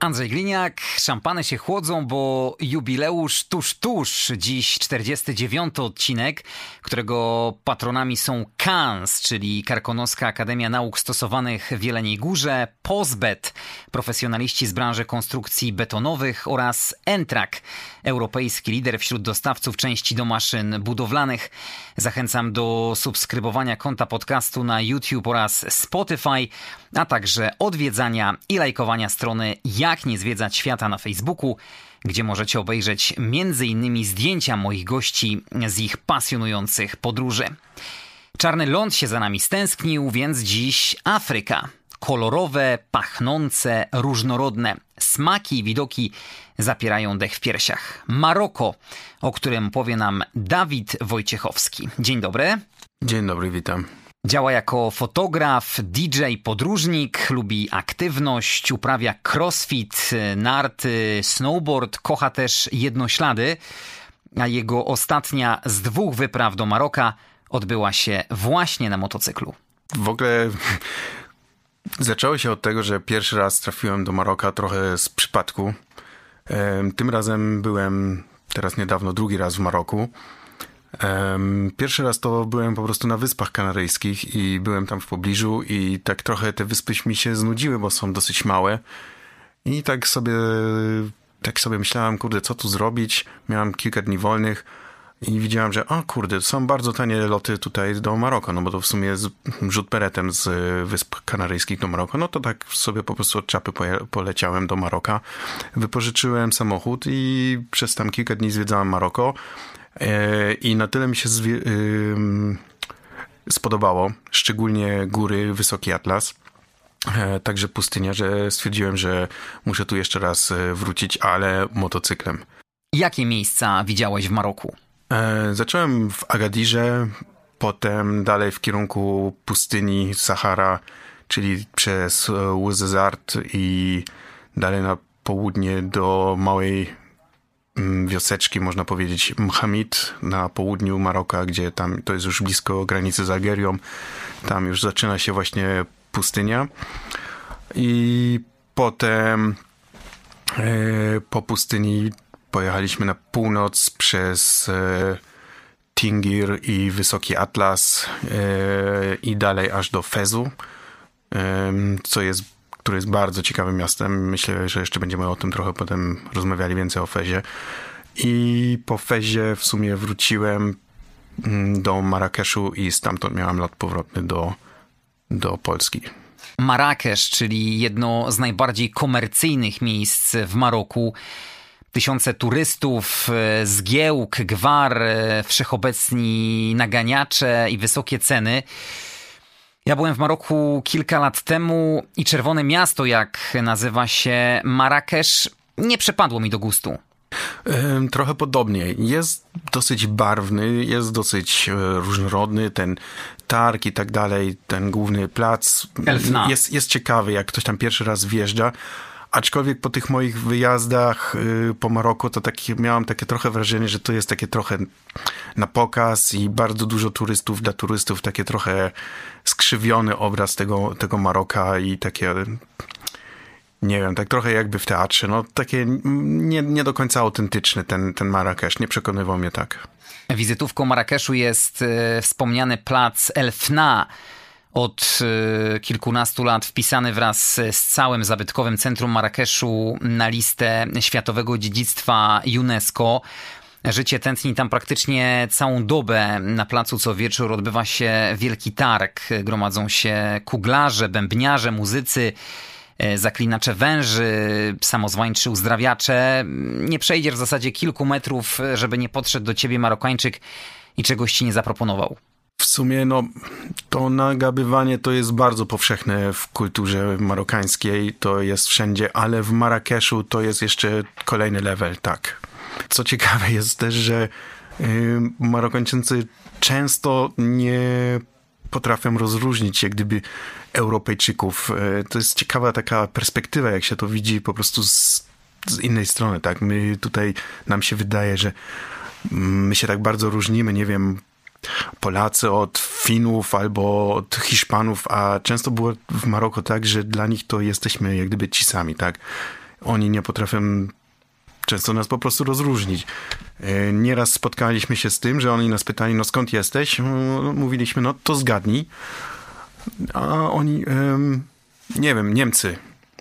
Andrzej Gliniak, szampany się chłodzą, bo jubileusz tuż, tuż. Dziś 49 odcinek, którego patronami są KANS, czyli Karkonoska Akademia Nauk Stosowanych w Jeleniej Górze, POSBET, profesjonaliści z branży konstrukcji betonowych oraz Entrak, europejski lider wśród dostawców części do maszyn budowlanych. Zachęcam do subskrybowania konta podcastu na YouTube oraz Spotify, a także odwiedzania i lajkowania strony Jak nie zwiedzać świata na Facebooku, gdzie możecie obejrzeć m.in. zdjęcia moich gości z ich pasjonujących podróży. Czarny ląd się za nami stęsknił, więc dziś Afryka. Kolorowe, pachnące, różnorodne. Smaki i widoki zapierają dech w piersiach. Maroko, o którym powie nam Dawid Wojciechowski. Dzień dobry. Dzień dobry, witam. Działa jako fotograf, DJ, podróżnik, lubi aktywność, uprawia crossfit, narty, snowboard, kocha też jednoślady, a jego ostatnia z dwóch wypraw do Maroka odbyła się właśnie na motocyklu. W ogóle zaczęło się od tego, że pierwszy raz trafiłem do Maroka trochę z przypadku. Tym razem byłem teraz niedawno drugi raz w Maroku. Pierwszy raz to byłem po prostu na Wyspach Kanaryjskich i byłem tam w pobliżu i tak trochę te wyspy mi się znudziły, bo są dosyć małe. I tak sobie, tak sobie myślałem, kurde, co tu zrobić? Miałem kilka dni wolnych i widziałem, że o kurde, są bardzo tanie loty tutaj do Maroko, no bo to w sumie jest rzut peretem z Wysp Kanaryjskich do Maroko. No to tak sobie po prostu od czapy poleciałem do Maroka. Wypożyczyłem samochód i przez tam kilka dni zwiedzałem Maroko. E, I na tyle mi się spodobało, szczególnie góry, wysoki Atlas, e, także pustynia, że stwierdziłem, że muszę tu jeszcze raz e, wrócić, ale motocyklem. Jakie miejsca widziałeś w Maroku? Zacząłem w Agadirze, potem dalej w kierunku pustyni Sahara, czyli przez Łuzezart i dalej na południe do małej Mm, wioseczki, można powiedzieć, Mhamid na południu Maroka, gdzie tam to jest już blisko granicy z Algerią. Tam już zaczyna się właśnie pustynia. I potem e, po pustyni pojechaliśmy na północ przez e, Tingir i Wysoki Atlas e, i dalej aż do Fezu, co jest który jest bardzo ciekawym miastem. Myślę, że jeszcze będziemy o tym trochę potem rozmawiali więcej o Fezie. I po Fezie w sumie wróciłem mm, do Marrakeszu i stamtąd miałem lot powrotny do, do Polski. Marrakesz, czyli jedno z najbardziej komercyjnych miejsc w Maroku. Tysiące turystów, e, zgiełk, gwar, e, wszechobecni naganiacze i wysokie ceny. Ja byłem w Maroku kilka lat temu i Czerwone Miasto, jak nazywa się Marrakesz, nie przepadło mi do gustu. Trochę podobnie. Jest dosyć barwny, jest dosyć e, różnorodny, ten targ i tak dalej, ten główny plac. Elfna. Jest, jest ciekawy, jak ktoś tam pierwszy raz wjeżdża. Aczkolwiek po tych moich wyjazdach y, po Maroku, to taki, miałam takie trochę wrażenie, że to jest takie trochę na pokaz i bardzo dużo turystów dla turystów, takie trochę skrzywiony obraz tego, tego Maroka i takie nie wiem, tak trochę jakby w teatrze, no takie nie, nie do końca autentyczny ten, ten Marrakesz, nie przekonywał mnie tak. Wizytówką Marrakeszu jest y, wspomniany plac Elfna, od y, kilkunastu lat wpisany wraz z całym zabytkowym centrum Marrakeszu na listę Światowego Dziedzictwa UNESCO. Życie tętni tam praktycznie całą dobę. Na placu co wieczór odbywa się wielki targ. Gromadzą się kuglarze, bębniarze, muzycy, e, zaklinacze węży, samozwańczy uzdrawiacze. Nie przejdziesz w zasadzie kilku metrów, żeby nie podszedł do ciebie Marokańczyk i czegoś ci nie zaproponował. W sumie, no, to nagabywanie to jest bardzo powszechne w kulturze marokańskiej, to jest wszędzie, ale w Marrakeszu to jest jeszcze kolejny level, tak. Co ciekawe jest też, że yy, Marokańczycy często nie potrafią rozróżnić jak gdyby Europejczyków. E, to jest ciekawa taka perspektywa, jak się to widzi po prostu z, z innej strony, tak? My tutaj, nam się wydaje, że my się tak bardzo różnimy, nie wiem, Polacy od Finów albo od Hiszpanów, a często było w Maroko tak, że dla nich to jesteśmy jak gdyby ci sami, tak? Oni nie potrafią często nas po prostu rozróżnić. E, nieraz spotkaliśmy się z tym, że oni nas pytali, no skąd jesteś? Mówiliśmy, no to zgadnij. A oni, nie wiem, Niemcy.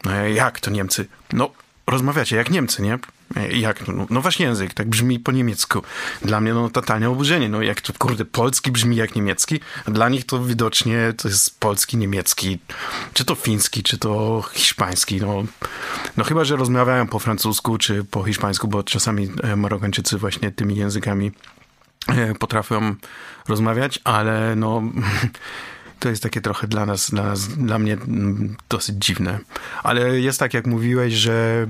E, jak to Niemcy? No, rozmawiacie jak Niemcy, nie? Jak? No, no właśnie język, tak brzmi po niemiecku. Dla mnie no totalnie oburzenie. No jak to, kurde, polski brzmi jak niemiecki, a dla nich to widocznie to jest polski, niemiecki, czy to fiński, czy to hiszpański. No, no chyba, że rozmawiają po francusku, czy po hiszpańsku, bo czasami e, Marokańczycy właśnie tymi językami e, potrafią rozmawiać, ale no... to jest takie trochę dla nas, dla nas, dla mnie mm, dosyć dziwne. Ale jest tak, jak mówiłeś, że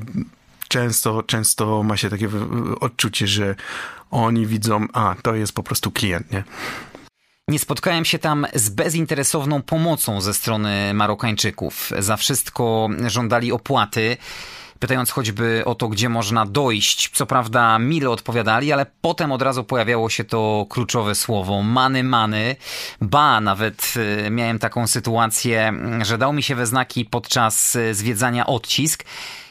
często, często ma się takie odczucie, że oni widzą, a to jest po prostu klient, nie? Nie spotkałem się tam z bezinteresowną pomocą ze strony Marokańczyków. Za wszystko żądali opłaty pytając choćby o to, gdzie można dojść. Co prawda mile odpowiadali, ale potem od razu pojawiało się to kluczowe słowo many, many. Ba, nawet y, miałem taką sytuację, że dał mi się we znaki podczas y, zwiedzania odcisk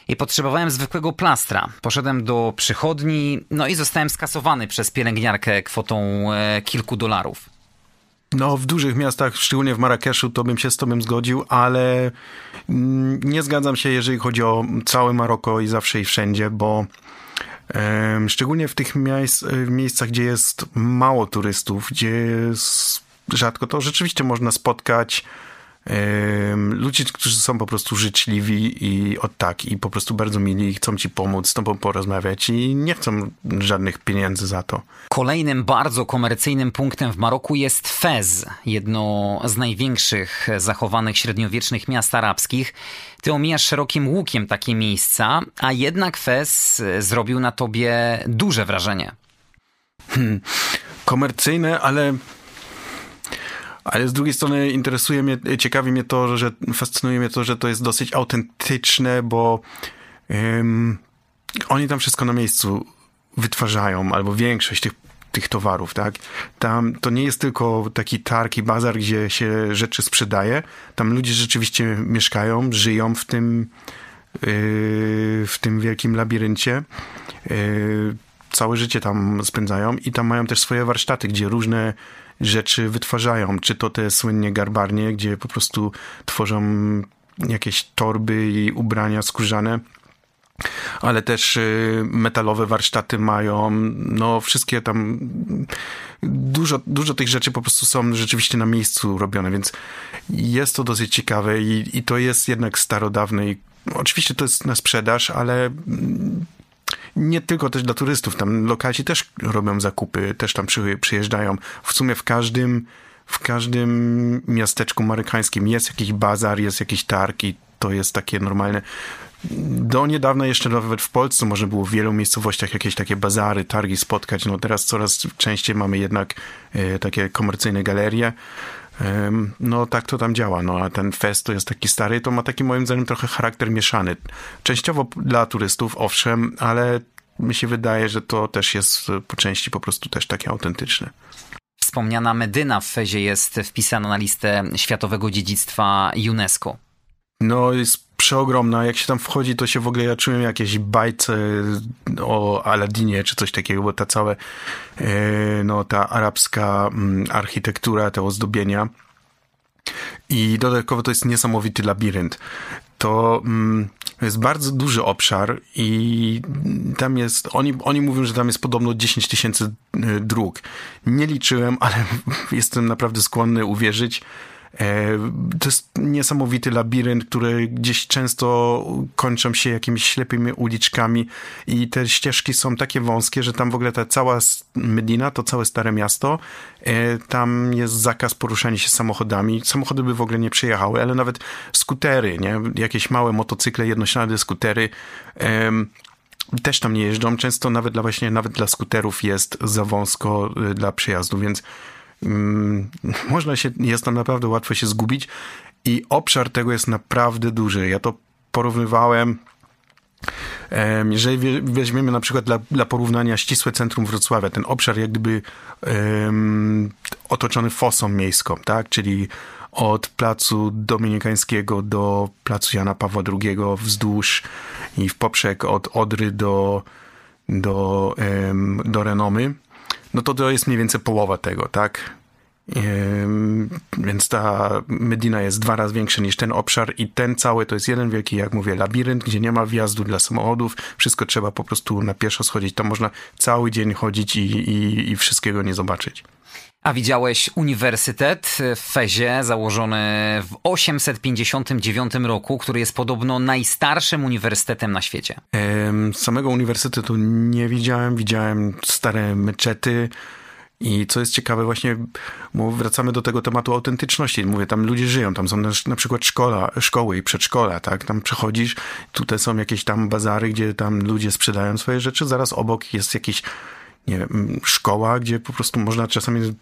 i potrzebowałem zwykłego plastra. Poszedłem do przychodni, no i zostałem skasowany przez pielęgniarkę kwotą e, kilku dolarów. No, w dużych miastach, szczególnie w Marrakeszu, to bym się z tobą zgodził, ale mm, nie zgadzam się, jeżeli chodzi o całe Maroko i zawsze i wszędzie, bo szczególnie w tych miejsc, miejscach, gdzie jest mało turystów, gdzie jest rzadko, to rzeczywiście można spotkać ludzie, którzy są po prostu życzliwi i od tak, i po prostu bardzo mili, chcą ci pomóc, z tobą porozmawiać i nie chcą żadnych pieniędzy za to. Kolejnym bardzo komercyjnym punktem w Maroku jest Fez, jedno z największych zachowanych średniowiecznych miast arabskich. Ty omijasz szerokim łukiem takie miejsca, a jednak Fez zrobił na tobie duże wrażenie. Hmm, komercyjne, ale ale z drugiej strony interesuje mnie, ciekawi mnie to, że fascynuje mnie to, że to jest dosyć autentyczne, bo um, oni tam wszystko na miejscu wytwarzają, albo większość tych, tych towarów, tak? Tam to nie jest tylko taki targ i bazar, gdzie się rzeczy sprzedaje. Tam ludzie rzeczywiście mieszkają, żyją w tym, yy, w tym wielkim labiryncie. Yy, całe życie tam spędzają i tam mają też swoje warsztaty, gdzie różne rzeczy wytwarzają. Czy to te słynnie garbarnie, gdzie po prostu tworzą jakieś torby i ubrania skórzane, ale też y, metalowe warsztaty mają, no wszystkie tam, dużo, dużo tych rzeczy po prostu są rzeczywiście na miejscu robione, więc jest to dosyć ciekawe i, i to jest jednak starodawne i oczywiście to jest na sprzedaż, ale nie tylko też dla turystów, tam lokalci też robią zakupy, też tam przyjeżdżają. W sumie w każdym, w każdym miasteczku marykańskim jest jakiś bazar, jest jakiś targ i to jest takie normalne. Do niedawna jeszcze nawet w Polsce może było w wielu miejscowościach jakieś takie bazary, targi spotkać. No teraz coraz częściej mamy jednak e, takie komercyjne galerie. No tak to tam działa, no a ten fest to jest taki stary, to ma taki moim zdaniem trochę charakter mieszany. Częściowo dla turystów, owszem, ale mi się wydaje, że to też jest po części po prostu też takie autentyczne. Wspomniana Medyna w Fezie jest wpisana na listę Światowego Dziedzictwa UNESCO. No, jest przeogromna. Jak się tam wchodzi, to się w ogóle ja czułem jakieś bajce o Aladinie czy coś takiego, bo ta cała, e, no, ta arabska mm, architektura, te ozdobienia. I dodatkowo to jest niesamowity labirynt. To mm, jest bardzo duży obszar i tam jest, oni, oni mówią, że tam jest podobno 10 tysięcy e, dróg. Nie liczyłem, ale jestem naprawdę skłonny uwierzyć, E, to jest niesamowity labirynt, który gdzieś często kończą się jakimiś ślepymi uliczkami i te ścieżki są takie wąskie, że tam w ogóle ta cała Medina, to całe stare miasto, e, tam jest zakaz poruszania się samochodami. Samochody by w ogóle nie przyjechały, ale nawet skutery, nie? Jakieś małe motocykle, jednoślade skutery też tam nie jeżdżą. Często nawet dla właśnie, nawet dla skuterów jest za wąsko e, dla przejazdu, więc mm, można się, jest tam naprawdę łatwo się zgubić i obszar tego jest naprawdę duży. Ja to porównywałem jeżeli weźmiemy na przykład dla, dla porównania ścisłe centrum Wrocławia, ten obszar jak gdyby um, otoczony fosą miejską, tak? Czyli od placu dominikańskiego do placu Jana Pawła II wzdłuż i w poprzek od Odry do, do, um, do Renomy, no to to jest mniej więcej połowa tego, tak? Więc ta Medina jest dwa razy większa niż ten obszar i ten cały to jest jeden wielki, jak mówię, labirynt, gdzie nie ma wjazdu dla samochodów, wszystko trzeba po prostu na pieszo schodzić. Tam można cały dzień chodzić i, i, i wszystkiego nie zobaczyć. A widziałeś uniwersytet w Fezie, założony w 859 roku, który jest podobno najstarszym uniwersytetem na świecie. samego uniwersytetu nie widziałem. Widziałem stare meczety, i co jest ciekawe, właśnie wracamy do tego tematu autentyczności. Mówię, tam ludzie żyją, tam są na, przykład szkoła, szkoły i przedszkola, tak? Tam przechodzisz, tutaj są jakieś tam bazary, gdzie tam ludzie sprzedają swoje rzeczy, zaraz obok jest jakiś, nie wiem, szkoła, gdzie po prostu można czasami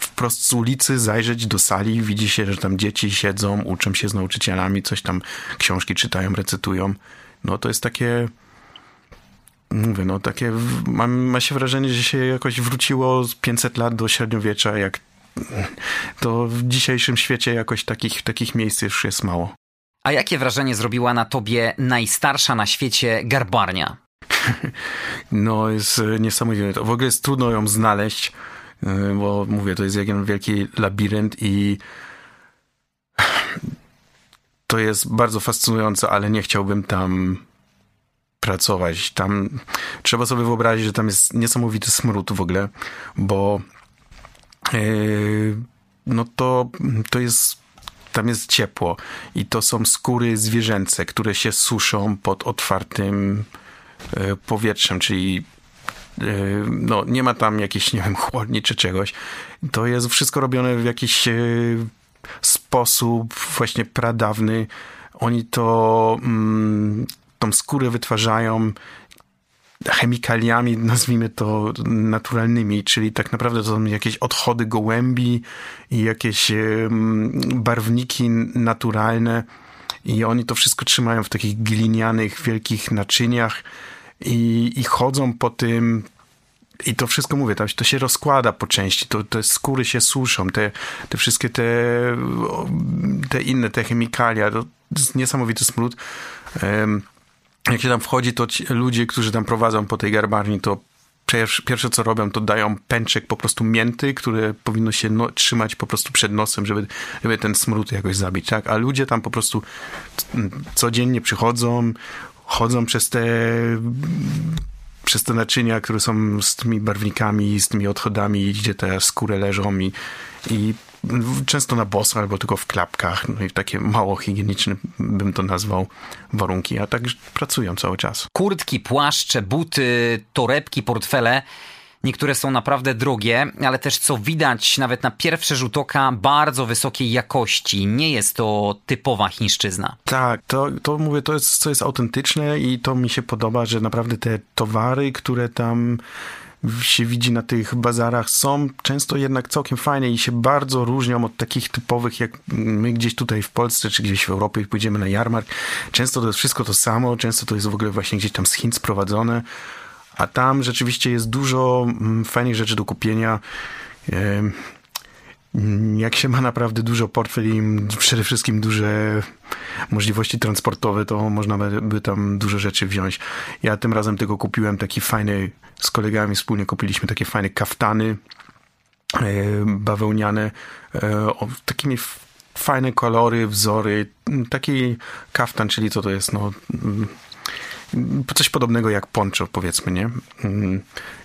wprost z ulicy zajrzeć do sali, widzi się, że tam dzieci siedzą, uczą się z nauczycielami, coś tam książki czytają, recytują. No to jest takie mówię, no takie, mam, ma się wrażenie, że się jakoś wróciło z 500 lat do średniowiecza, jak to w dzisiejszym świecie jakoś takich, takich miejsc już jest mało. A jakie wrażenie zrobiła na tobie najstarsza na świecie garbarnia? No, jest niesamowite. W ogóle jest trudno ją znaleźć, y, bo mówię, to jest jeden wielki labirynt i to jest bardzo fascynujące, ale nie chciałbym tam pracować. Tam trzeba sobie wyobrazić, że tam jest niesamowity smród w ogóle, bo yy, no to, to jest tam jest ciepło i to są skóry zwierzęce, które się suszą pod otwartym powietrzem, czyli yy, no, nie ma tam jakiejś, nie wiem, chłodni czy czegoś. To jest wszystko robione w jakiś sposób właśnie pradawny. Oni to, mm, tą skórę wytwarzają chemikaliami, nazwijmy to naturalnymi, czyli tak naprawdę to są jakieś odchody gołębi i jakieś barwniki naturalne i oni to wszystko trzymają w takich glinianych, wielkich naczyniach i, i chodzą po tym. I to wszystko mówię, to, to się rozkłada po części, to, te skóry się suszą, te, te wszystkie te, te inne, te chemikalia, to jest niesamowity smród. Jak się tam wchodzi, to ludzie, którzy tam prowadzą po tej garbarni, to pierwsze, co robią, to dają pęczek po prostu mięty, które powinno się no, trzymać po prostu przed nosem, żeby, żeby ten smród jakoś zabić, tak? A ludzie tam po prostu codziennie przychodzą, chodzą przez te przez te naczynia, które są z tymi barwnikami, z tymi odchodami, gdzie te skóry leżą i, i często na boso albo tylko w klapkach, no i takie mało higieniczne bym to nazwał warunki, a tak pracują cały czas. Kurtki, płaszcze, buty, torebki, portfele Niektóre są naprawdę drogie, ale też co widać nawet na pierwszy rzut oka bardzo wysokiej jakości. Nie jest to typowa chińszczyzna. Tak, to, to mówię, to jest, co jest autentyczne i to mi się podoba, że naprawdę te towary, które tam się widzi na tych bazarach, są często jednak całkiem fajne i się bardzo różnią od takich typowych, jak my gdzieś tutaj w Polsce, czy gdzieś w Europie pójdziemy na jarmark. Często to jest wszystko to samo, często to jest w ogóle właśnie gdzieś tam z Chin sprowadzone, a tam rzeczywiście jest dużo mm, fajnych rzeczy do kupienia. Jak się ma naprawdę dużo portfeli i przede wszystkim duże możliwości transportowe, to można by tam dużo rzeczy wziąć. Ja tym razem tego kupiłem taki fajny, z kolegami wspólnie kupiliśmy takie fajne kaftany e, bawełniane, e, takimi fajne kolory, wzory. Taki kaftan, czyli co to jest, no coś podobnego jak poncho, powiedzmy, nie?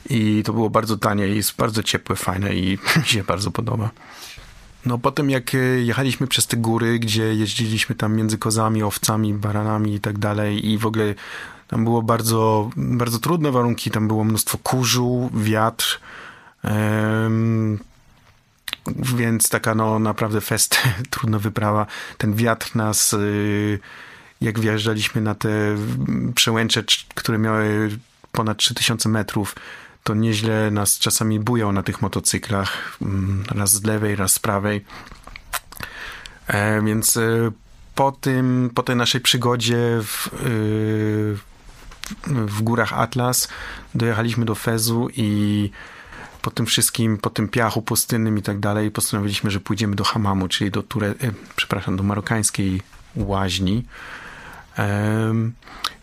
I to było bardzo tanie i jest bardzo ciepłe, fajne i mi się bardzo podoba. No potem jak e, jechaliśmy przez te góry, gdzie jeździliśmy tam między kozami, owcami, baranami i tak dalej i w ogóle tam było bardzo, bardzo trudne warunki, tam było mnóstwo kurzu, wiatr, um, więc taka no naprawdę fest, trudna wyprawa. Ten wiatr nas, y, jak wjeżdżaliśmy na te przełęcze, które miały ponad 3000 metrów, to nieźle nas czasami bują na tych motocyklach, mm, raz z lewej, raz z prawej. E, więc e, po, tym, po tej naszej przygodzie w, w górach Atlas dojechaliśmy do Fezu i po tym wszystkim, po tym piachu pustynnym i tak dalej, postanowiliśmy, że pójdziemy do Hamamu, czyli do Ture, przepraszam, do marokańskiej łaźni.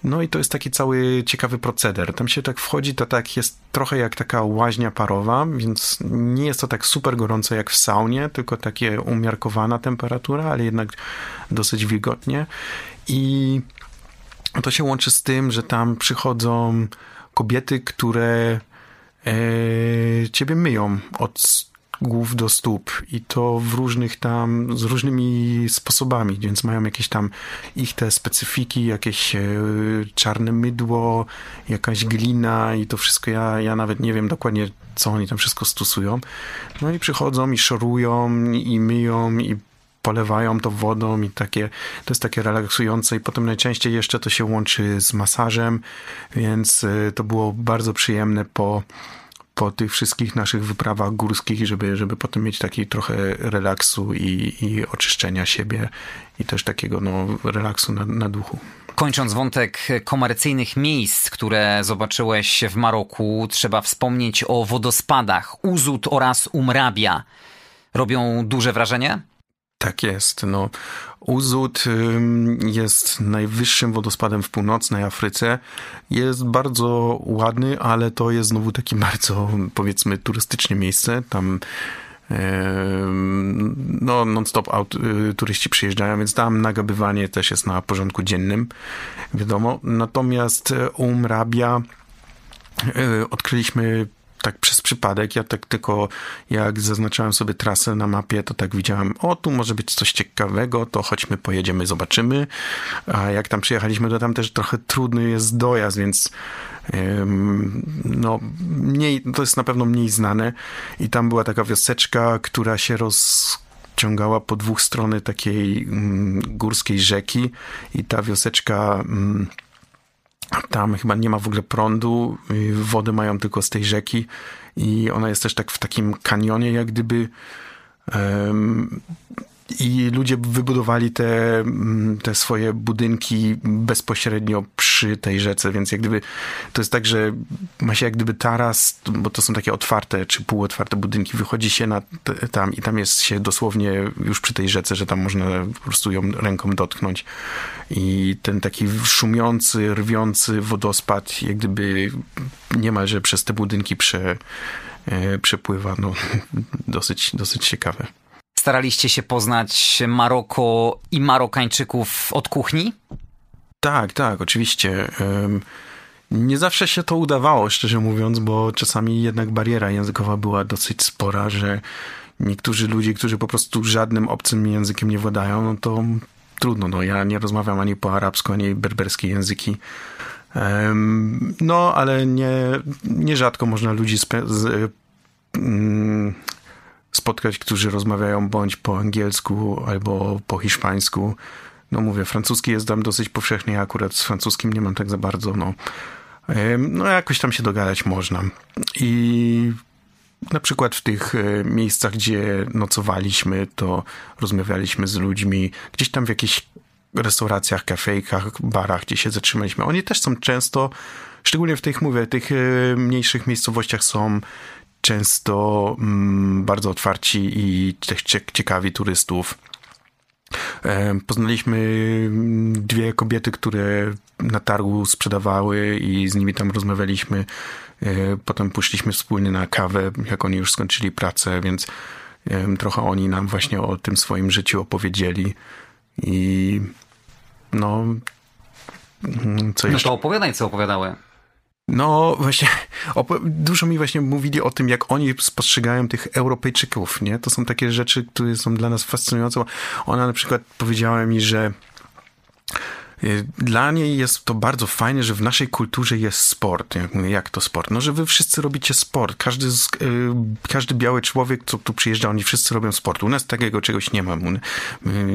No i to jest taki cały ciekawy proceder. Tam się tak wchodzi, to tak jest trochę jak taka łaźnia parowa, więc nie jest to tak super gorąco jak w saunie, tylko takie umiarkowana temperatura, ale jednak dosyć wilgotnie. I to się łączy z tym, że tam przychodzą kobiety, które e, ciebie myją od głów do stóp i to w różnych tam, z różnymi sposobami, więc mają jakieś tam ich te specyfiki, jakieś e, czarne mydło, jakaś glina i to wszystko, ja, ja nawet nie wiem dokładnie, co oni tam wszystko stosują. No i przychodzą i szorują i myją i polewają to wodą i takie, to jest takie relaksujące i potem najczęściej jeszcze to się łączy z masażem, więc e, to było bardzo przyjemne po po tych wszystkich naszych wyprawach górskich, żeby, żeby potem mieć taki trochę relaksu i, i oczyszczenia siebie i też takiego no, relaksu na, na duchu. Kończąc wątek komercyjnych miejsc, które zobaczyłeś w Maroku, trzeba wspomnieć o wodospadach Uzut oraz Umrabia. Robią duże wrażenie? Tak jest. No, Uzut jest najwyższym wodospadem w północnej Afryce. Jest bardzo ładny, ale to jest znowu takie bardzo, powiedzmy, turystyczne miejsce. Tam no, non-stop y, turyści przyjeżdżają, więc tam nagabywanie też jest na porządku dziennym, wiadomo. Natomiast Umrabia y, odkryliśmy tak przez przypadek. Ja tak tylko, jak zaznaczałem sobie trasę na mapie, to tak widziałem, o, tu może być coś ciekawego, to chodźmy, pojedziemy, zobaczymy. A jak tam przyjechaliśmy, to tam też trochę trudny jest dojazd, więc no, mniej, to jest na pewno mniej znane. I tam była taka wioseczka, która się rozciągała po dwóch strony takiej mm, górskiej rzeki i ta wioseczka mm, tam chyba nie ma w ogóle prądu, wody mają tylko z tej rzeki i ona jest też tak w takim kanionie, jak gdyby. I ludzie wybudowali te, mm, te swoje budynki bezpośrednio przy tej rzece, więc jak gdyby to jest tak, że ma się jak gdyby taras, bo to są takie otwarte czy półotwarte budynki, wychodzi się na tam i tam jest się dosłownie już przy tej rzece, że tam można po prostu ją ręką dotknąć. I ten taki szumiący, rwiący wodospad jak gdyby niemalże przez te budynki prze, e, przepływa, no dosyć, dosyć ciekawe staraliście się poznać Maroko i Marokańczyków od kuchni? Tak, tak, oczywiście. Nie zawsze się to udawało, szczerze mówiąc, bo czasami jednak bariera językowa była dosyć spora, że niektórzy ludzie, którzy po prostu żadnym obcym językiem nie władają, no to trudno. No, ja nie rozmawiam ani po arabsku, ani berberskie języki. No, ale nie, nierzadko można ludzi z, z, spotkać, którzy rozmawiają bądź po angielsku albo po hiszpańsku. No mówię, francuski jest tam dosyć powszechny, ja akurat z francuskim nie mam tak za bardzo, no. No jakoś tam się dogadać można. I na przykład w tych e, miejscach, gdzie nocowaliśmy, to rozmawialiśmy z ludźmi, gdzieś tam w jakichś restauracjach, kafejkach, barach, gdzie się zatrzymaliśmy. Oni też są często, szczególnie w tych, mówię, tych e, mniejszych miejscowościach są często mm, bardzo otwarci i ciekawi turystów. Poznaliśmy mm, dwie kobiety, które na targu sprzedawały i z nimi tam rozmawialiśmy. E, potem poszliśmy wspólnie na kawę, jak oni już skończyli pracę, więc trochę oni nam właśnie o tym swoim życiu opowiedzieli. I no. Mm, co jeszcze? No to opowiadaj, co opowiadały. No właśnie, dużo mi właśnie mówili o tym, jak oni spostrzegają tych Europejczyków, nie? To są takie rzeczy, które są dla nas fascynujące. Ona na przykład powiedziała mi, że y, dla niej jest to bardzo fajne, że w naszej kulturze jest sport. Jak, to sport? No, że wy wszyscy robicie sport. Każdy, z, y, każdy biały człowiek, co tu przyjeżdża, oni wszyscy robią sport. U nas takiego czegoś nie ma.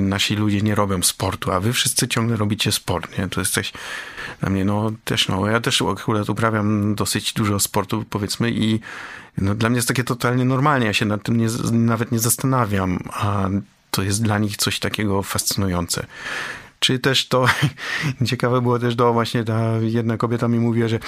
Nasi ludzie nie robią sportu, a wy wszyscy ciągle robicie sport. Nie? To jest coś dla mnie, no też, no, ja też akurat uprawiam dosyć dużo sportu, powiedzmy, i no, dla mnie jest takie totalnie normalnie, ja się nad tym nie, nawet nie zastanawiam, a to jest dla nich coś takiego fascynujące. Czy też to, ciekawe było też to właśnie ta jedna kobieta mi mówiła, że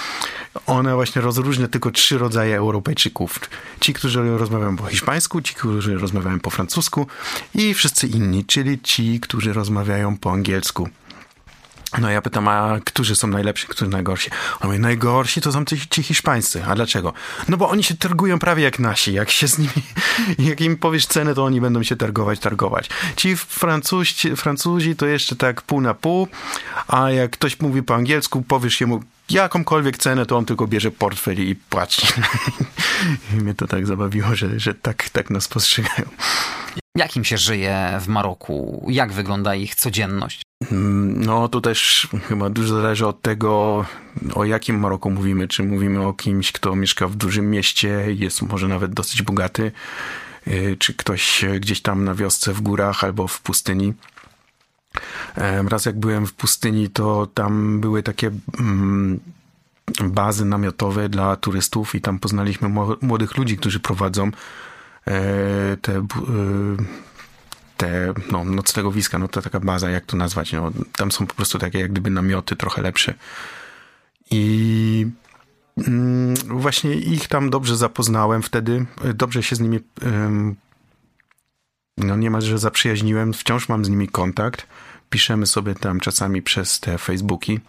ona właśnie rozróżnia tylko trzy rodzaje Europejczyków. Ci, którzy rozmawiają po hiszpańsku, ci, którzy rozmawiają po francusku i wszyscy inni, czyli ci, którzy rozmawiają po angielsku. No ja pytam, a którzy są najlepsi, którzy najgorsi? On mówi, najgorsi to są ci, ci hiszpańscy. A dlaczego? No bo oni się targują prawie jak nasi. Jak się z nimi, jak im powiesz cenę, to oni będą się targować, targować. Ci Francuzi, Francuzi to jeszcze tak pół na pół, a jak ktoś mówi po angielsku, powiesz mu jakąkolwiek cenę, to on tylko bierze portfel i płaci. I mnie to tak zabawiło, że, że tak, tak nas postrzegają. Jak im się żyje w Maroku? Jak wygląda ich codzienność? Mm, no to też chyba dużo zależy od tego, o jakim Maroku mówimy. Czy mówimy o kimś, kto mieszka w dużym mieście, jest może nawet dosyć bogaty, y, czy ktoś gdzieś tam na wiosce w górach albo w pustyni. Raz jak byłem w pustyni, to tam były takie mm, bazy namiotowe dla turystów i tam poznaliśmy młodych ludzi, którzy prowadzą te e, te no, noclegowiska, no to taka baza, jak to nazwać, no, tam są po prostu takie jak gdyby namioty trochę lepsze. I mm, właśnie ich tam dobrze zapoznałem wtedy, dobrze się z nimi no niemalże zaprzyjaźniłem, wciąż mam z nimi kontakt, piszemy sobie tam czasami przez te Facebooki.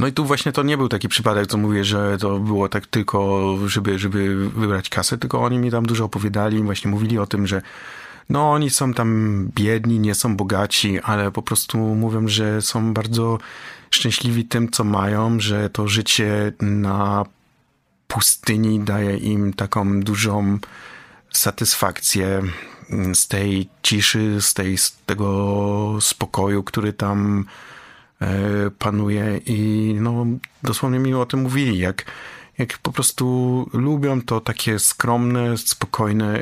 No i tu właśnie to nie był taki przypadek, co mówię, że to było tak tylko, żeby, żeby wybrać kasę, tylko oni mi tam dużo opowiadali, właśnie mówili o tym, że no oni są tam biedni, nie są bogaci, ale po prostu mówią, że są bardzo szczęśliwi tym, co mają, że to życie na pustyni daje im taką dużą satysfakcję z tej ciszy, z, tej, z tego spokoju, który tam panuje i no dosłownie mi o tym mówili, jak jak po prostu lubią to takie skromne, spokojne,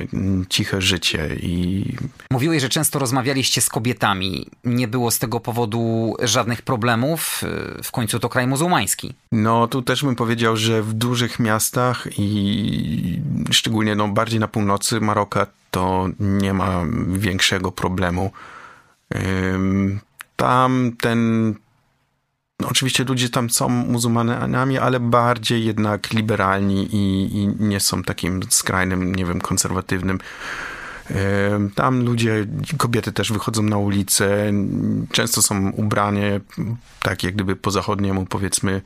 ciche życie. I... Mówiłeś, że często rozmawialiście z kobietami. Nie było z tego powodu żadnych problemów. W końcu to kraj muzułmański. No, tu też bym powiedział, że w dużych miastach i szczególnie no, bardziej na północy Maroka to nie ma większego problemu. Tam ten oczywiście ludzie tam są muzułmanami, ale bardziej jednak liberalni i, i nie są takim skrajnym, nie wiem, konserwatywnym. Tam ludzie, kobiety też wychodzą na ulicę, często są ubrane tak jak gdyby po zachodniemu powiedzmy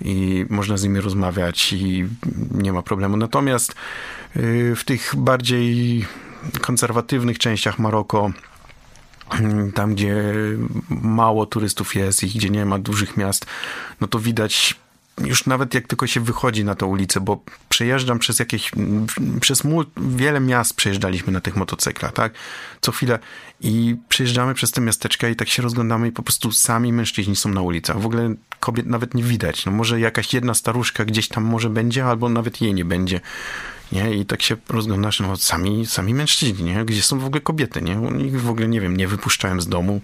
i można z nimi rozmawiać i nie ma problemu. Natomiast y, w tych bardziej konserwatywnych częściach Maroko tam, gdzie mało turystów jest i gdzie nie ma dużych miast, no to widać już nawet jak tylko się wychodzi na tę ulicę, bo przejeżdżam przez jakieś, przez wiele miast przejeżdżaliśmy na tych motocyklach, tak? Co chwilę i przejeżdżamy przez te miasteczka i tak się rozglądamy i po prostu sami mężczyźni są na ulicach. W ogóle kobiet nawet nie widać. No może jakaś jedna staruszka gdzieś tam może będzie, albo nawet jej nie będzie nie? I tak się rozglądasz, no sami, sami mężczyźni, nie? Gdzie są w ogóle kobiety, nie? Oni w ogóle, nie wiem, nie wypuszczałem z domu.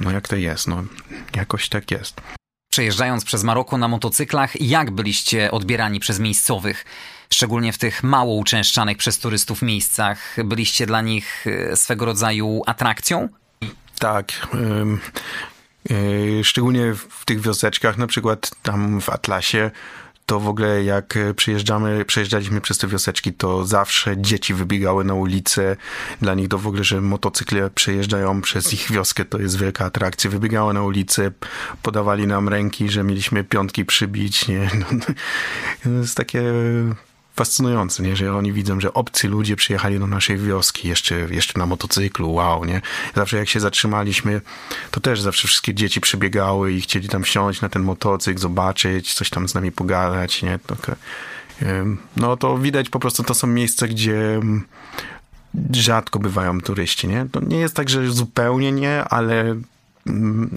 No jak to jest, no jakoś tak jest. Przejeżdżając przez Maroko na motocyklach, jak byliście odbierani przez miejscowych? Szczególnie w tych mało uczęszczanych przez turystów miejscach. Byliście dla nich e, swego rodzaju atrakcją? Tak. Yy, szczególnie w tych wioseczkach, na przykład tam w Atlasie, to w ogóle jak przyjeżdżamy, przejeżdżaliśmy przez te wioseczki, to zawsze dzieci wybiegały na ulicę. Dla nich to w ogóle, że motocykle przejeżdżają przez ich wioskę, to jest wielka atrakcja. Wybiegały na ulicę, podawali nam ręki, że mieliśmy piątki przybić, nie? No, to jest takie fascynujące, nie? że oni widzą, że obcy ludzie przyjechali do naszej wioski jeszcze, jeszcze na motocyklu, wow, nie? Zawsze jak się zatrzymaliśmy, to też zawsze wszystkie dzieci przybiegały i chcieli tam wsiąść na ten motocykl, zobaczyć, coś tam z nami pogadać, nie? To, no to widać po prostu, to są miejsca, gdzie rzadko bywają turyści, nie? To nie jest tak, że zupełnie nie, ale,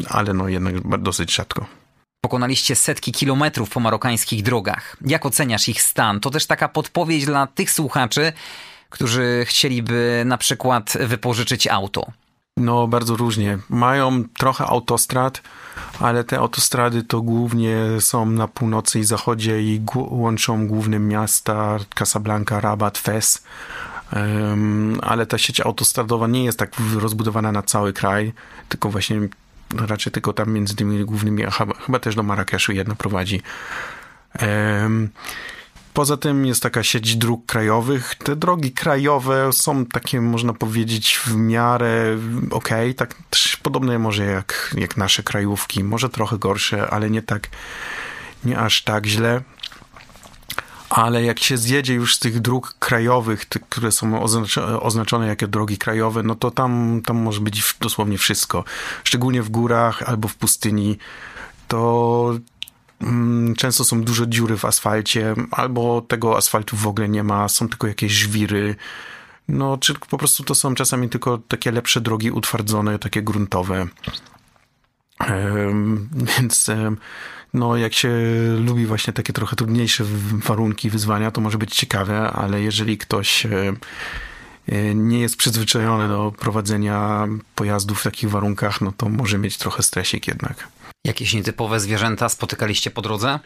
ale no jednak dosyć rzadko. Pokonaliście setki kilometrów po marokańskich drogach. Jak oceniasz ich stan? To też taka podpowiedź dla tych słuchaczy, którzy chcieliby na przykład wypożyczyć auto. No, bardzo różnie. Mają trochę autostrad, ale te autostrady to głównie są na północy i zachodzie i łączą główne miasta Casablanca, Rabat, Fez. Um, ale ta sieć autostradowa nie jest tak rozbudowana na cały kraj, tylko właśnie raczej tylko tam między tymi głównymi, chyba, chyba też do Marrakeszu jedna prowadzi. Um, Poza tym jest taka sieć dróg krajowych. Te drogi krajowe są takie, można powiedzieć, w miarę ok, tak podobne może jak, jak nasze krajówki, może trochę gorsze, ale nie tak, nie aż tak źle. Ale jak się zjedzie już z tych dróg krajowych, tych, które są oznaczone jako drogi krajowe, no to tam, tam może być dosłownie wszystko. Szczególnie w górach albo w pustyni. To Mm, często są duże dziury w asfalcie, albo tego asfaltu w ogóle nie ma, są tylko jakieś żwiry. No, czy po prostu to są czasami tylko takie lepsze drogi utwardzone, takie gruntowe. Więc no, jak się lubi właśnie takie trochę trudniejsze warunki, wyzwania, to może być ciekawe, ale jeżeli ktoś e, nie jest przyzwyczajony do prowadzenia pojazdów w takich warunkach, no to może mieć trochę stresik jednak. Jakieś nietypowe zwierzęta spotykaliście po drodze?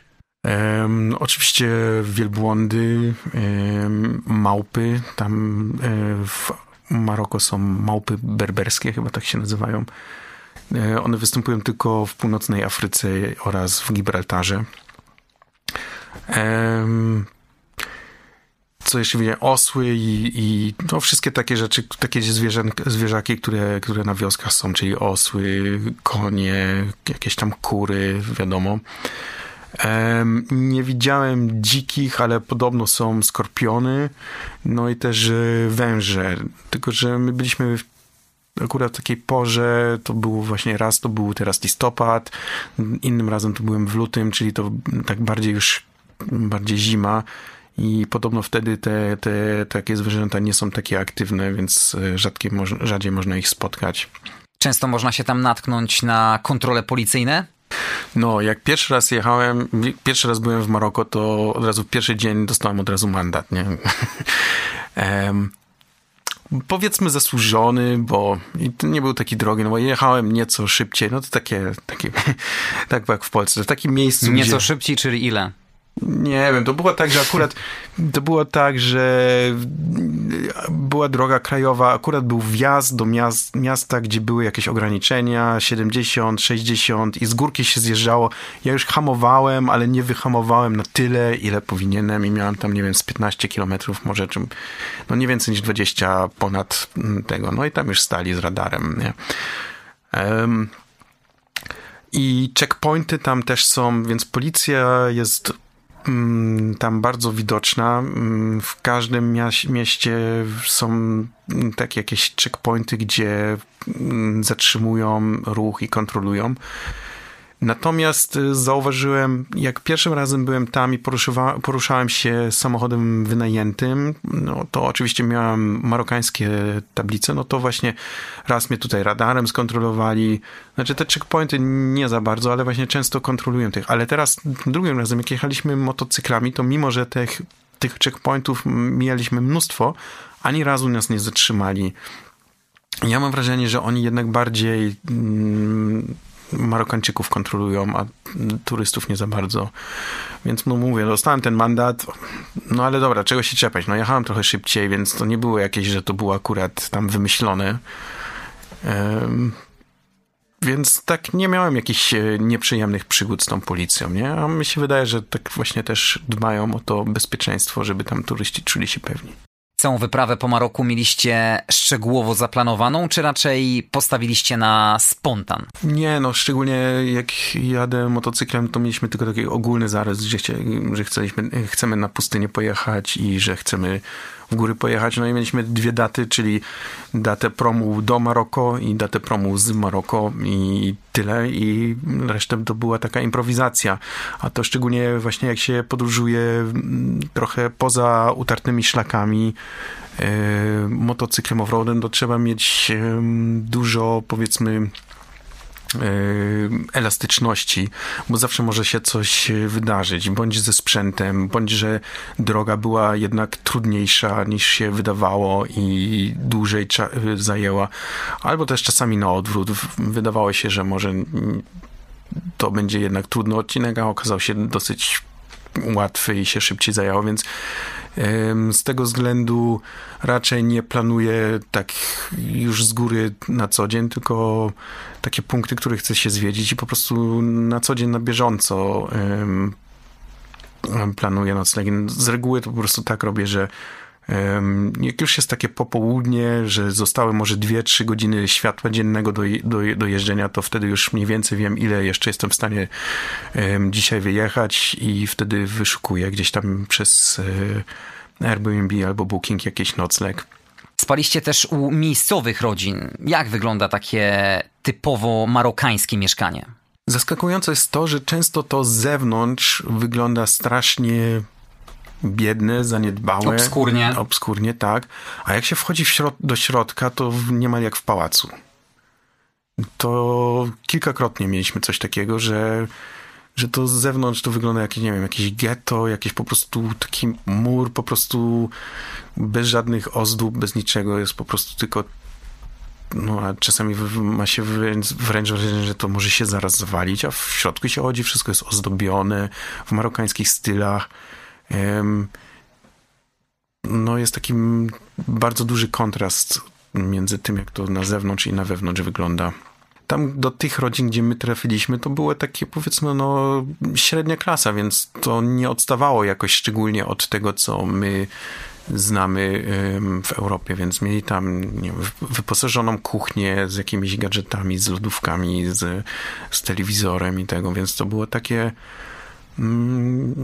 Um, oczywiście wielbłądy, um, małpy. Tam um, w Maroko są małpy berberskie, chyba tak się nazywają. E, one występują tylko w północnej Afryce oraz w Gibraltarze co jeszcze widziałem, osły i, i no, wszystkie takie rzeczy, takie zwierzaki, które, które na wioskach są, czyli osły, konie, jakieś tam kury, wiadomo. Nie widziałem dzikich, ale podobno są skorpiony, no i też węże. Tylko, że my byliśmy akurat w takiej porze, to było właśnie raz, to był teraz listopad, innym razem to byłem w lutym, czyli to tak bardziej już, bardziej zima i podobno wtedy te, te takie zwierzęta nie są takie aktywne, więc e, rzadkie, rzadziej można ich spotkać. Często można się tam natknąć na kontrole policyjne? No, jak pierwszy raz jechałem, pierwszy raz byłem w Maroko, to od razu w pierwszy dzień dostałem od razu mandat, nie? um, powiedzmy zasłużony, bo to nie był taki drogi, no bo jechałem nieco szybciej, no to takie, takie tak jak w Polsce, w takim miejscu, Nieco gdzie... szybciej, czyli ile? Nie wiem, to było tak, że akurat to było tak, że była droga krajowa, akurat był wjazd do miast, miasta, gdzie były jakieś ograniczenia, 70, 60 i z górki się zjeżdżało. Ja już hamowałem, ale nie wyhamowałem na tyle, ile powinienem i miałem tam, nie wiem, z 15 kilometrów może, czym, no nie więcej niż 20 ponad tego. No i tam już stali z radarem, nie? Um, i checkpointy tam też są, więc policja jest Mm, tam bardzo widoczna. Mm, w każdym mieście są takie jakieś checkpointy, gdzie mm, zatrzymują ruch i kontrolują. Natomiast y, zauważyłem, jak pierwszym razem byłem tam i poruszałem się samochodem wynajętym, no to oczywiście miałem marokańskie tablice, no to właśnie raz mnie tutaj radarem skontrolowali. Znaczy te checkpointy nie za bardzo, ale właśnie często kontrolują tych. Ale teraz drugim razem, jak jechaliśmy motocyklami, to mimo, że tych, tych checkpointów mijaliśmy mnóstwo, ani razu nas nie zatrzymali. Ja mam wrażenie, że oni jednak bardziej mm, Marokańczyków kontrolują, a turystów nie za bardzo. Więc no mówię, dostałem ten mandat, no ale dobra, czego się czepiać? No jechałem trochę szybciej, więc to nie było jakieś, że to było akurat tam wymyślone. Um, więc tak nie miałem jakichś e, nieprzyjemnych przygód z tą policją, nie? A mi się wydaje, że tak właśnie też dbają o to bezpieczeństwo, żeby tam turyści czuli się pewni. Całą wyprawę po Maroku mieliście szczegółowo zaplanowaną, czy raczej postawiliście na spontan? Nie, no szczególnie jak jadę motocyklem, to mieliśmy tylko taki ogólny zarys, że, że chcieliśmy, chcemy na pustynię pojechać i że chcemy w góry pojechać. No i mieliśmy dwie daty, czyli datę promu do Maroko i datę promu z Maroko i tyle. I resztę to była taka improwizacja. A to szczególnie właśnie jak się podróżuje mm, trochę poza utartymi szlakami, yy, motocyklem offroadem, to trzeba mieć dużo, powiedzmy, elastyczności, bo zawsze może się coś wydarzyć, bądź ze sprzętem, bądź że droga była jednak trudniejsza niż się wydawało i dłużej zajęła, albo też czasami na odwrót. Wydawało się, że może to będzie jednak trudny odcinek, a okazał się dosyć łatwy i się szybciej zajęło, więc z tego względu raczej nie planuję tak już z góry na co dzień, tylko takie punkty, które chcę się zwiedzić i po prostu na co dzień, na bieżąco planuję noclegi. Z reguły to po prostu tak robię, że jak już jest takie popołudnie, że zostały może 2-3 godziny światła dziennego do, do, do jeżdżenia, to wtedy już mniej więcej wiem, ile jeszcze jestem w stanie dzisiaj wyjechać i wtedy wyszukuję gdzieś tam przez e, Airbnb albo Booking jakiś nocleg. Spaliście też u miejscowych rodzin. Jak wygląda takie typowo marokańskie mieszkanie? Zaskakujące jest to, że często to z zewnątrz wygląda strasznie biedne, zaniedbałe. Obskurnie. Obskurnie, tak. A jak się wchodzi środ do środka, to niemal jak w pałacu. To kilkakrotnie mieliśmy coś takiego, że, że to z zewnątrz to wygląda jak, nie wiem, jakieś getto, jakiś po prostu taki mur, po prostu bez żadnych ozdób, bez niczego, jest po prostu tylko no a czasami ma się wręcz, wręcz wrażenie, że to może się zaraz zawalić, a w środku się chodzi, wszystko jest ozdobione w marokańskich stylach no jest taki bardzo duży kontrast między tym, jak to na zewnątrz i na wewnątrz wygląda. Tam do tych rodzin, gdzie my trafiliśmy, to było takie powiedzmy no średnia klasa, więc to nie odstawało jakoś szczególnie od tego, co my znamy w Europie, więc mieli tam wiem, wyposażoną kuchnię z jakimiś gadżetami, z lodówkami, z, z telewizorem i tego, więc to było takie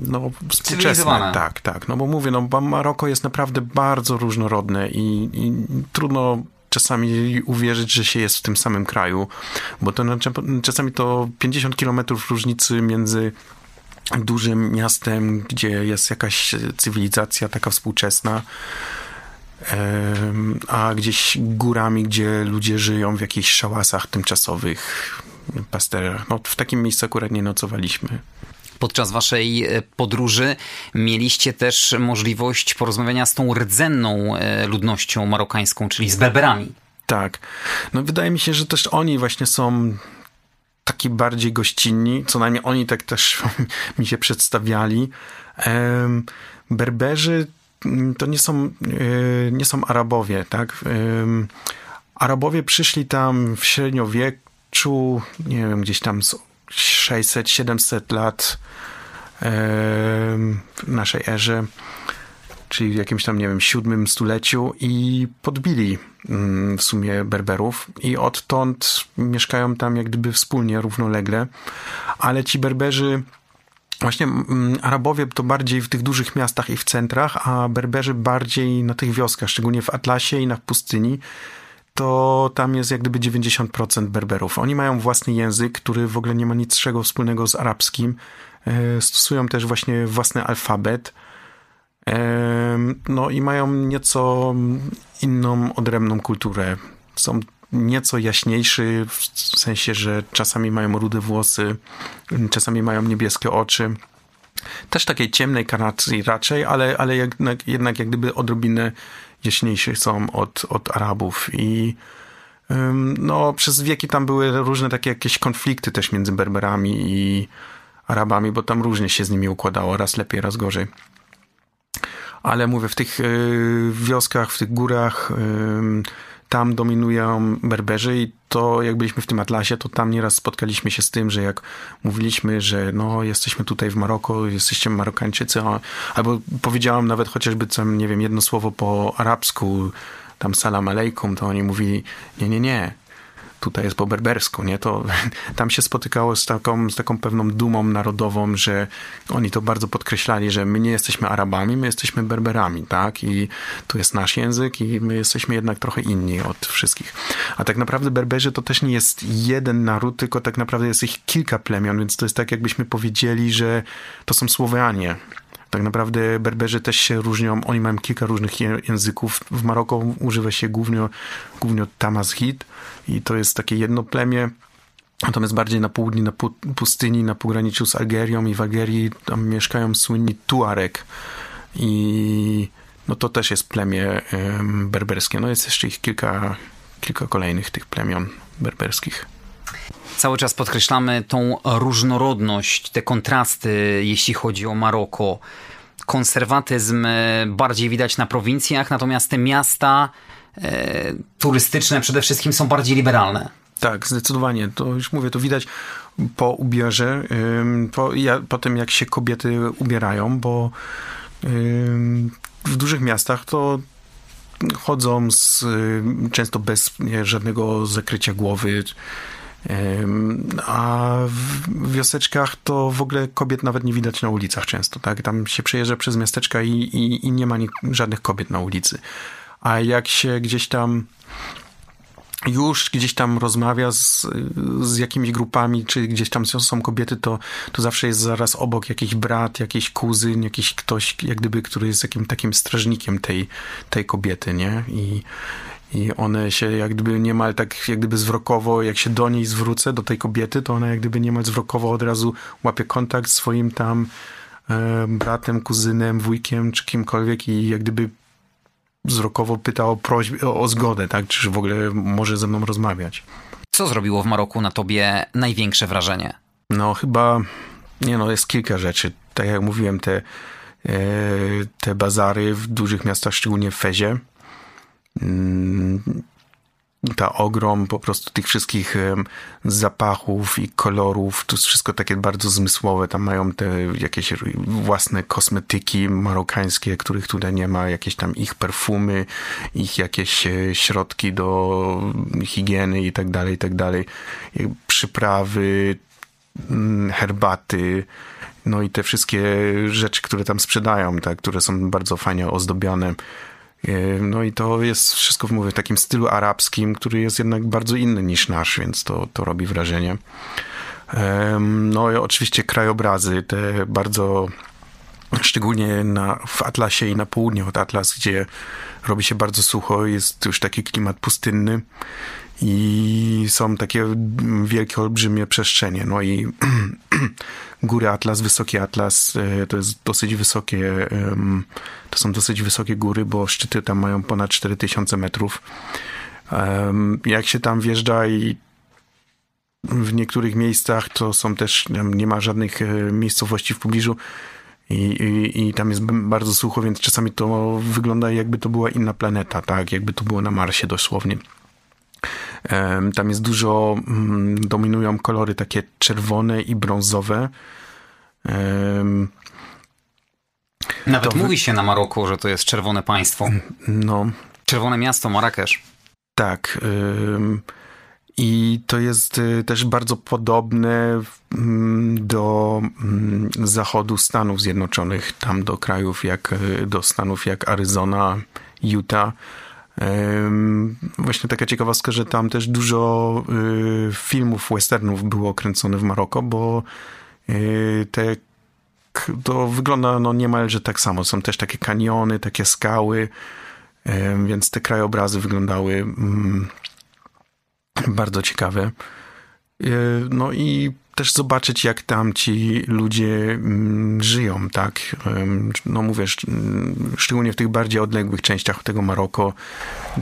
no, współczesne. Tak, tak. No bo mówię, no Maroko jest naprawdę bardzo różnorodne i, i trudno czasami uwierzyć, że się jest w tym samym kraju, bo to czasami to 50 kilometrów różnicy między dużym miastem, gdzie jest jakaś cywilizacja taka współczesna, a gdzieś górami, gdzie ludzie żyją w jakichś szałasach tymczasowych, pasterach. No, w takim miejscu akurat nie nocowaliśmy. Podczas waszej e, podróży mieliście też możliwość porozmawiania z tą rdzenną e, ludnością marokańską, czyli z Berberami. Tak. No wydaje mi się, że też oni właśnie są taki bardziej gościnni, co najmniej oni tak też mi się przedstawiali. Berberzy mm, to nie są, e, nie są Arabowie, tak? Arabowie przyszli tam w średniowieczu, nie wiem, gdzieś tam z 600-700 lat w naszej erze, czyli w jakimś tam, nie wiem, siódmym stuleciu i podbili mm, w sumie Berberów i odtąd mieszkają tam jak gdyby wspólnie, równolegle, ale ci Berberzy Właśnie mm, Arabowie to bardziej w tych dużych miastach i w centrach, a Berberzy bardziej na tych wioskach, szczególnie w Atlasie i na pustyni, to tam jest jak gdyby 90% Berberów. Oni mają własny język, który w ogóle nie ma niczego wspólnego z arabskim. E, stosują też właśnie własny alfabet. E, no i mają nieco inną, odrębną kulturę. Są nieco jaśniejszy, w sensie, że czasami mają rude włosy, czasami mają niebieskie oczy. Też takiej ciemnej karacji raczej, ale, ale jednak, jednak jak gdyby odrobinę jaśniejsi są od, od Arabów i no, przez wieki tam były różne takie jakieś konflikty też między Berberami i Arabami, bo tam różnie się z nimi układało, raz lepiej, raz gorzej. Ale mówię, w tych y, wioskach, w tych górach tam dominują Berberzy i to jak byliśmy w tym atlasie, to tam nieraz spotkaliśmy się z tym, że jak mówiliśmy, że no jesteśmy tutaj w Maroko, jesteście Marokańczycy, albo powiedziałam nawet chociażby tam, nie wiem, jedno słowo po arabsku, tam salam alejkum, to oni mówili nie, nie, nie, tutaj jest po berbersku, nie? To tam się spotykało z taką, z taką pewną dumą narodową, że oni to bardzo podkreślali, że my nie jesteśmy Arabami, my jesteśmy Berberami, tak? I to jest nasz język i my jesteśmy jednak trochę inni od wszystkich. A tak naprawdę Berberzy to też nie jest jeden naród, tylko tak naprawdę jest ich kilka plemion, więc to jest tak jakbyśmy powiedzieli, że to są Słowianie, tak naprawdę Berberzy też się różnią, oni mają kilka różnych języków. W Maroku używa się głównie, głównie Tamazghid i to jest takie jedno plemię. Natomiast bardziej na południu, na pustyni, na pograniczu z Algerią i w Algerii tam mieszkają słynni Tuareg. I no to też jest plemię berberskie. No jest jeszcze ich kilka, kilka kolejnych tych plemion berberskich. Cały czas podkreślamy tą różnorodność, te kontrasty, jeśli chodzi o Maroko. Konserwatyzm e, bardziej widać na prowincjach, natomiast te miasta turystyczne przede wszystkim są bardziej liberalne. Tak, zdecydowanie. To już mówię, to widać po ubierze, po, ja, po tym jak się kobiety ubierają, bo w dużych miastach to chodzą z, często bez żadnego zakrycia głowy, a w wioseczkach to w ogóle kobiet nawet nie widać na ulicach często, tak? Tam się przejeżdża przez miasteczka i, i, i nie ma żadnych kobiet na ulicy. A jak się gdzieś tam już gdzieś tam rozmawia z, z jakimiś grupami, czy gdzieś tam są kobiety, to, to zawsze jest zaraz obok jakiś brat, jakiś kuzyn, jakiś ktoś, jak gdyby, który jest jakim takim strażnikiem tej, tej kobiety, nie? I, i one się jak gdyby niemal tak jak gdyby zwrokowo, jak się do niej zwrócę, do tej kobiety, to ona jak gdyby niemal zwrokowo od razu łapie kontakt z swoim tam e, bratem, kuzynem, wujkiem czy kimkolwiek i jak gdyby wzrokowo pyta o, prośbę, o, o zgodę, tak? Czy w ogóle może ze mną rozmawiać. Co zrobiło w Maroku na tobie największe wrażenie? No chyba, nie no, jest kilka rzeczy. Tak jak mówiłem, te, e, te bazary w dużych miastach, szczególnie w Fezie, mm, ta ogrom po prostu tych wszystkich zapachów i kolorów, to jest wszystko takie bardzo zmysłowe, tam mają te jakieś własne kosmetyki marokańskie, których tutaj nie ma, jakieś tam ich perfumy, ich jakieś e, środki do higieny i tak dalej, i tak dalej, przyprawy, mm, herbaty, no i te wszystkie rzeczy, które tam sprzedają, tak, które są bardzo fajnie ozdobione no i to jest wszystko, mówię, w takim stylu arabskim, który jest jednak bardzo inny niż nasz, więc to, to robi wrażenie. No i oczywiście krajobrazy, te bardzo, szczególnie na, w Atlasie i na południe od Atlas, gdzie robi się bardzo sucho, jest już taki klimat pustynny i są takie wielkie, olbrzymie przestrzenie. No i góry Atlas, wysoki Atlas, e, to jest dosyć wysokie, to są dosyć wysokie góry, bo szczyty tam mają ponad 4000 metrów. Jak się tam wjeżdża i w niektórych miejscach to są też, nie ma żadnych e, miejscowości w pobliżu, i, i, I tam jest bardzo sucho, więc czasami to wygląda jakby to była inna planeta, tak? Jakby to było na Marsie dosłownie. Tam jest dużo, mm, dominują kolory takie czerwone i brązowe. Nawet to... mówi się na Maroku, że to jest czerwone państwo. No. Czerwone miasto, Marrakesz. Tak. I to jest y, też bardzo podobne mm, do mm, zachodu Stanów Zjednoczonych, tam do krajów jak, y, do Stanów jak Arizona, Utah Właśnie taka ciekawostka, że tam też dużo y, filmów, westernów było kręcone w Maroko, bo y, te to wygląda no niemalże tak samo. Są też takie kaniony, takie skały, więc te krajobrazy wyglądały mm, bardzo ciekawe. Y, no i też zobaczyć, jak tam ci ludzie mm, żyją, tak? No mówię, szczególnie w tych bardziej odległych częściach tego Maroko,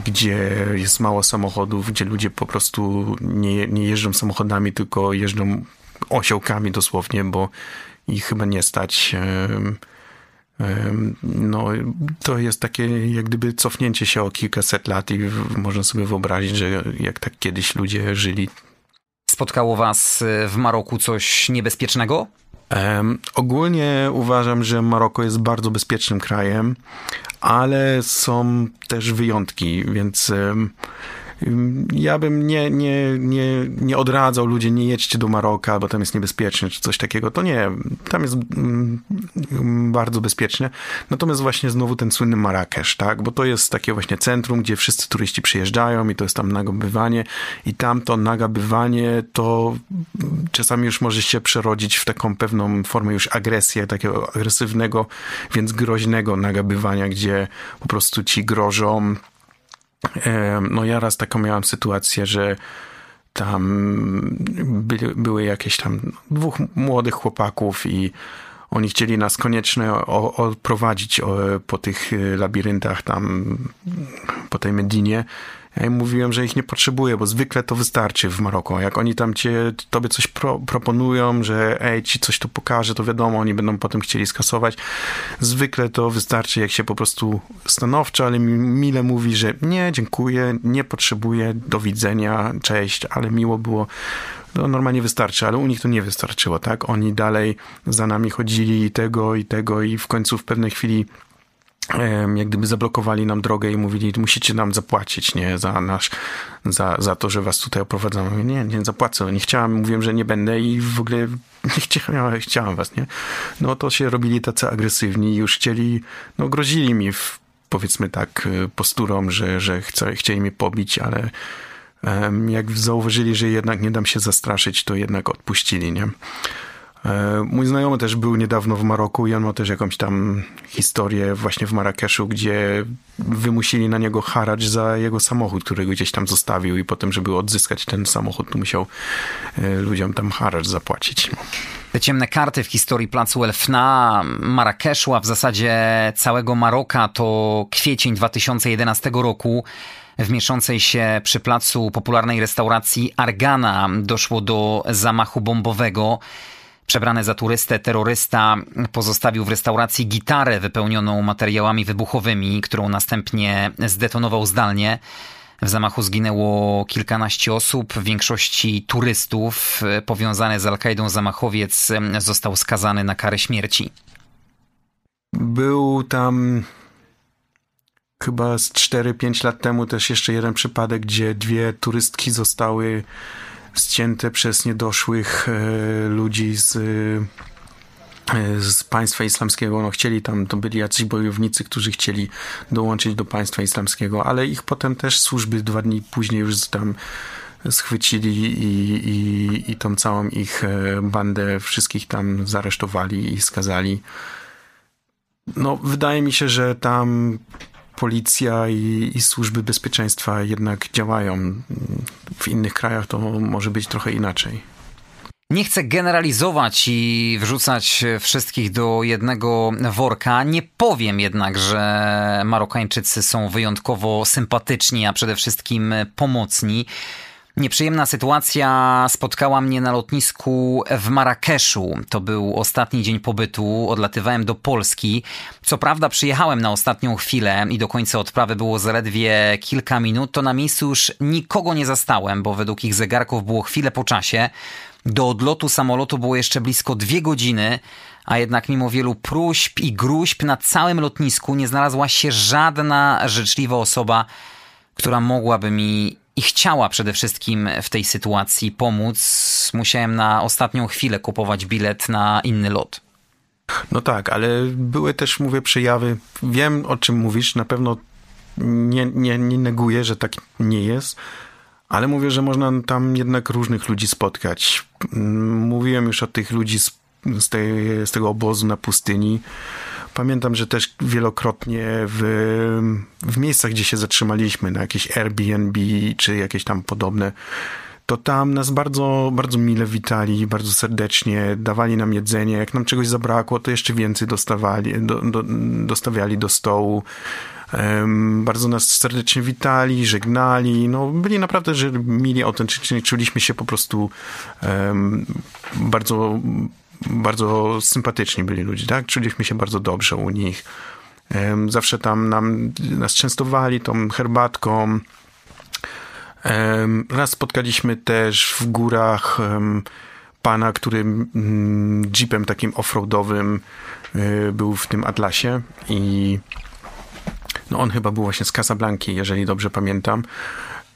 gdzie jest mało samochodów, gdzie ludzie po prostu nie, nie jeżdżą samochodami, tylko jeżdżą osiołkami dosłownie, bo ich chyba nie stać. No, to jest takie jak gdyby cofnięcie się o kilkaset lat i można sobie wyobrazić, że jak tak kiedyś ludzie żyli, Spotkało was y, w Maroku coś niebezpiecznego? Um, ogólnie uważam, że Maroko jest bardzo bezpiecznym krajem, ale są też wyjątki, więc um, ja bym nie, nie, nie, nie odradzał ludzie, nie jedźcie do Maroka, bo tam jest niebezpiecznie, czy coś takiego. To nie, tam jest mm, bardzo bezpiecznie. Natomiast właśnie znowu ten słynny Marrakesz, tak? Bo to jest takie właśnie centrum, gdzie wszyscy turyści przyjeżdżają i to jest tam nagabywanie i tam to nagabywanie to czasami już może się przerodzić w taką pewną formę już agresję, takiego agresywnego, więc groźnego nagabywania, gdzie po prostu ci grożą no ja raz taką miałam sytuację, że tam były, były jakieś tam dwóch młodych chłopaków i oni chcieli nas koniecznie odprowadzić po tych labiryntach tam, po tej Medinie. Ja im mówiłem, że ich nie potrzebuję, bo zwykle to wystarczy w Maroku. Jak oni tam cię, tobie coś pro, proponują, że ej, ci coś tu pokaże, to wiadomo, oni będą potem chcieli skasować. Zwykle to wystarczy, jak się po prostu stanowczo, ale mile mówi, że nie, dziękuję, nie potrzebuję, do widzenia, cześć, ale miło było no normalnie wystarczy, ale u nich to nie wystarczyło, tak? Oni dalej za nami chodzili i tego, i tego i w końcu w pewnej chwili jak gdyby zablokowali nam drogę i mówili, musicie nam zapłacić, nie, za nasz, za, za to, że was tutaj oprowadzamy. Nie, nie zapłacę, nie chciałam, mówiłem, że nie będę i w ogóle nie chciałam, chciałam was, nie. No to się robili tacy agresywni już chcieli, no grozili mi w, powiedzmy tak, posturą, że, że chce, chcieli mnie pobić, ale jak zauważyli, że jednak nie dam się zastraszyć, to jednak odpuścili, nie. E, mój znajomy też był niedawno w Maroku i on ma też jakąś tam historię właśnie w Marrakeszu, gdzie wymusili na niego haracz za jego samochód, który gdzieś tam zostawił i potem, żeby odzyskać ten samochód, to musiał e, ludziom tam haracz zapłacić. Te ciemne karty w historii placu Elfna, Marrakeszu, a w zasadzie całego Maroka to kwiecień 2011 roku. W mieszczącej się przy placu popularnej restauracji Argana doszło do zamachu bombowego. Przebrany za turystę terrorysta pozostawił w restauracji gitarę wypełnioną materiałami wybuchowymi, którą następnie zdetonował zdalnie. W zamachu zginęło kilkanaście osób, w większości turystów. Powiązany z Al-Kaidą zamachowiec został skazany na karę śmierci. Był tam chyba z 4-5 lat temu też jeszcze jeden przypadek, gdzie dwie turystki zostały ścięte przez niedoszłych e, ludzi z e, z państwa islamskiego. No, chcieli tam, to byli jacyś bojownicy, którzy chcieli dołączyć do państwa islamskiego, ale ich potem też służby dwa dni później już tam schwycili i, i, i tą całą ich e, bandę wszystkich tam zaresztowali i skazali. No, wydaje mi się, że tam policja i, i, służby bezpieczeństwa jednak działają. W innych krajach to może być trochę inaczej. Nie chcę generalizować i wrzucać wszystkich do jednego worka. Nie powiem jednak, że Marokańczycy są wyjątkowo sympatyczni, a przede wszystkim pomocni. Nieprzyjemna sytuacja spotkała mnie na lotnisku w Marrakeszu. To był ostatni dzień pobytu, odlatywałem do Polski. Co prawda przyjechałem na ostatnią chwilę i do końca odprawy było zaledwie kilka minut, to na miejscu już nikogo nie zastałem, bo według ich zegarków było chwilę po czasie. Do odlotu samolotu było jeszcze blisko dwie godziny, a jednak mimo wielu próśb i gruźb na całym lotnisku nie znalazła się żadna życzliwa osoba, która mogłaby mi i chciała przede wszystkim w tej sytuacji pomóc, musiałem na ostatnią chwilę kupować bilet na inny lot. No tak, ale były też, mówię, przejawy. Wiem, o czym mówisz, na pewno nie, nie, nie neguję, że tak nie jest, ale mówię, że można tam jednak różnych ludzi spotkać. Mówiłem już o tych ludzi z, z, tej, z tego obozu na pustyni. Pamiętam, że też wielokrotnie w, w miejscach, gdzie się zatrzymaliśmy, na jakieś Airbnb czy jakieś tam podobne, to tam nas bardzo, bardzo mile witali, bardzo serdecznie, dawali nam jedzenie. Jak nam czegoś zabrakło, to jeszcze więcej dostawali, do, do, dostawiali do stołu. Um, bardzo nas serdecznie witali, żegnali. No, byli naprawdę że mili, autentycznie. Czuliśmy się po prostu um, bardzo bardzo sympatyczni byli ludzie, tak? Czuliśmy się bardzo dobrze u nich. Zawsze tam nam, nas częstowali tą herbatką. Raz spotkaliśmy też w górach pana, który mm, jeepem takim offroadowym e, był w tym Atlasie i no on chyba był właśnie z Casablanki, jeżeli dobrze pamiętam.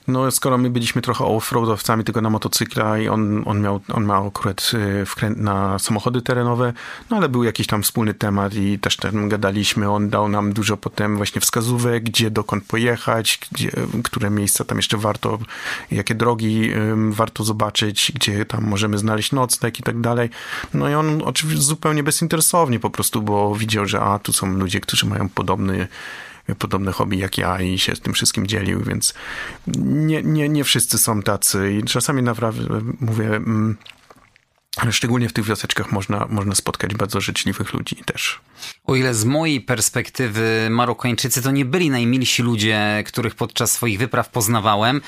No, skoro my byliśmy trochę offroadowcami tylko na motocykla i on, on, miał, on miał akurat y, wkręt na samochody terenowe, no ale był jakiś tam wspólny temat i też tam gadaliśmy. On dał nam dużo potem właśnie wskazówek, gdzie, dokąd pojechać, gdzie, które miejsca tam jeszcze warto, jakie drogi um, warto zobaczyć, gdzie tam możemy znaleźć nocleg i tak dalej. No i on oczywiście zupełnie bezinteresownie po prostu, bo widział, że a, tu są ludzie, którzy mają podobny podobne hobby jak ja i się z tym wszystkim dzielił, więc nie, nie, nie wszyscy są tacy i czasami naprawdę mówię... Mm, Szczególnie w tych wioseczkach można, można spotkać bardzo życzliwych ludzi też. O ile z mojej perspektywy Marokańczycy to nie byli najmilsi ludzie, których podczas swoich wypraw poznawałem,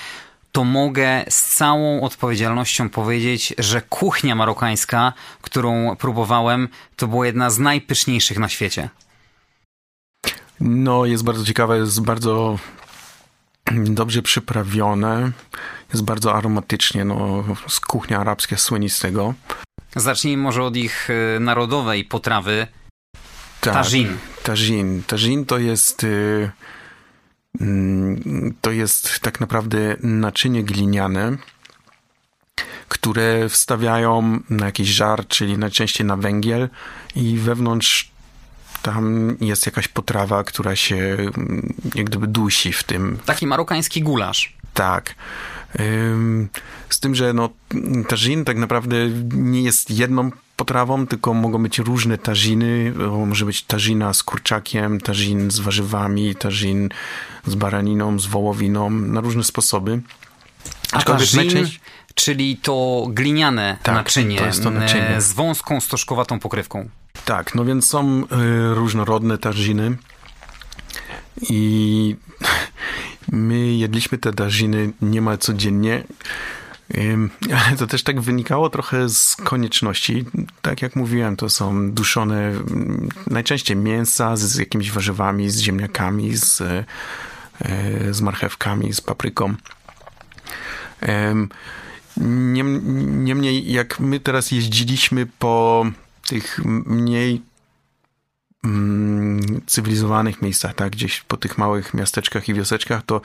to mogę z całą odpowiedzialnością powiedzieć, że kuchnia marokańska, którą próbowałem, to była jedna z najpyszniejszych na świecie. No, jest bardzo ciekawe, jest bardzo dobrze przyprawione, jest bardzo aromatycznie, no, z kuchnia arabska słyni z tego. Zacznijmy może od ich y, narodowej potrawy, tak, tajin. Tajin. Tajin to jest... Y, mm, to jest tak naprawdę naczynie gliniane, które wstawiają na jakiś żar, czyli najczęściej na węgiel i wewnątrz tam jest jakaś potrawa, która się mm, jak gdyby dusi w tym. Taki marokański gulasz. Tak. Z tym, że no, tażin tak naprawdę nie jest jedną potrawą, tylko mogą być różne tażiny. Może być tażina z kurczakiem, tażin z warzywami, tażin z baraniną, z wołowiną, na różne sposoby. A tażin, czyli to gliniane tak, naczynie, to jest to naczynie z wąską, stożkowatą pokrywką. Tak, no więc są y, różnorodne tażiny i my jedliśmy te tażiny niemal codziennie. Ale to też tak wynikało trochę z konieczności. Tak jak mówiłem, to są duszone mm, najczęściej mięsa z, jakimiś warzywami, z ziemniakami, z, e, z marchewkami, z papryką. Niemniej, jak my teraz jeździliśmy po tych mniej mm, cywilizowanych miejscach, tak, gdzieś po tych małych miasteczkach i wioseczkach, to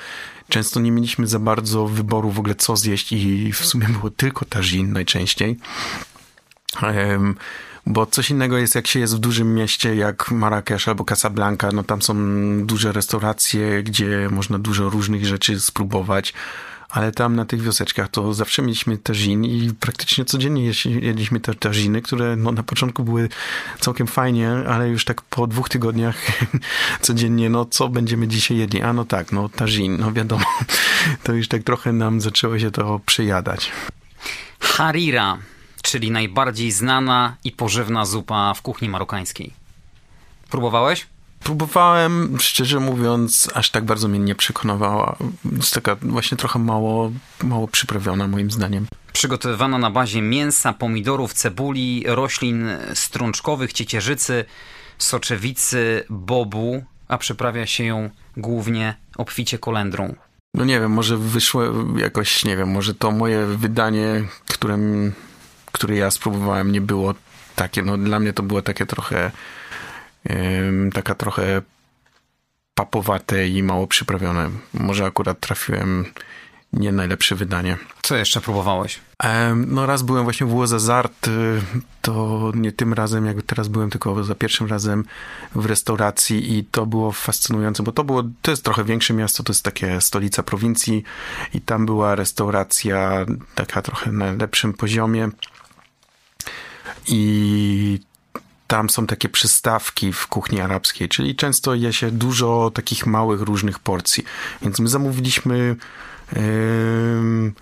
często nie mieliśmy za bardzo wyboru w ogóle co zjeść i w sumie było tylko tagine najczęściej. Bo coś innego jest, jak się jest w dużym mieście, jak Marrakesz albo Casablanca, no tam są duże restauracje, gdzie można dużo różnych rzeczy spróbować ale tam na tych wioseczkach to zawsze mieliśmy tażin i praktycznie codziennie jedliśmy te tażiny, które no, na początku były całkiem fajnie, ale już tak po dwóch tygodniach codziennie, no co będziemy dzisiaj jedli? A no tak, no tażin, no wiadomo, to już tak trochę nam zaczęło się to przejadać. Harira, czyli najbardziej znana i pożywna zupa w kuchni marokańskiej. Próbowałeś? Próbowałem, szczerze mówiąc, aż tak bardzo mnie nie przekonywała. Jest taka właśnie trochę mało, mało przyprawiona moim zdaniem. Przygotowywana na bazie mięsa, pomidorów, cebuli, roślin strączkowych, ciecierzycy, soczewicy, bobu, a przyprawia się ją głównie obficie kolendrą. No nie wiem, może wyszło jakoś, nie wiem, może to moje wydanie, którym, które ja spróbowałem, nie było takie, no dla mnie to było takie trochę taka trochę papowate i mało przyprawione. Może akurat trafiłem nie najlepsze wydanie. Co jeszcze próbowałeś? No raz byłem właśnie w Łozazart, y, to nie tym razem, jak teraz byłem, tylko za pierwszym razem w restauracji i to było fascynujące, bo to było, to jest trochę większe miasto, to jest takie stolica prowincji i tam była restauracja taka trochę na lepszym poziomie i tam są takie przystawki w kuchni arabskiej, czyli często je się dużo takich małych, różnych porcji. Więc my zamówiliśmy yy,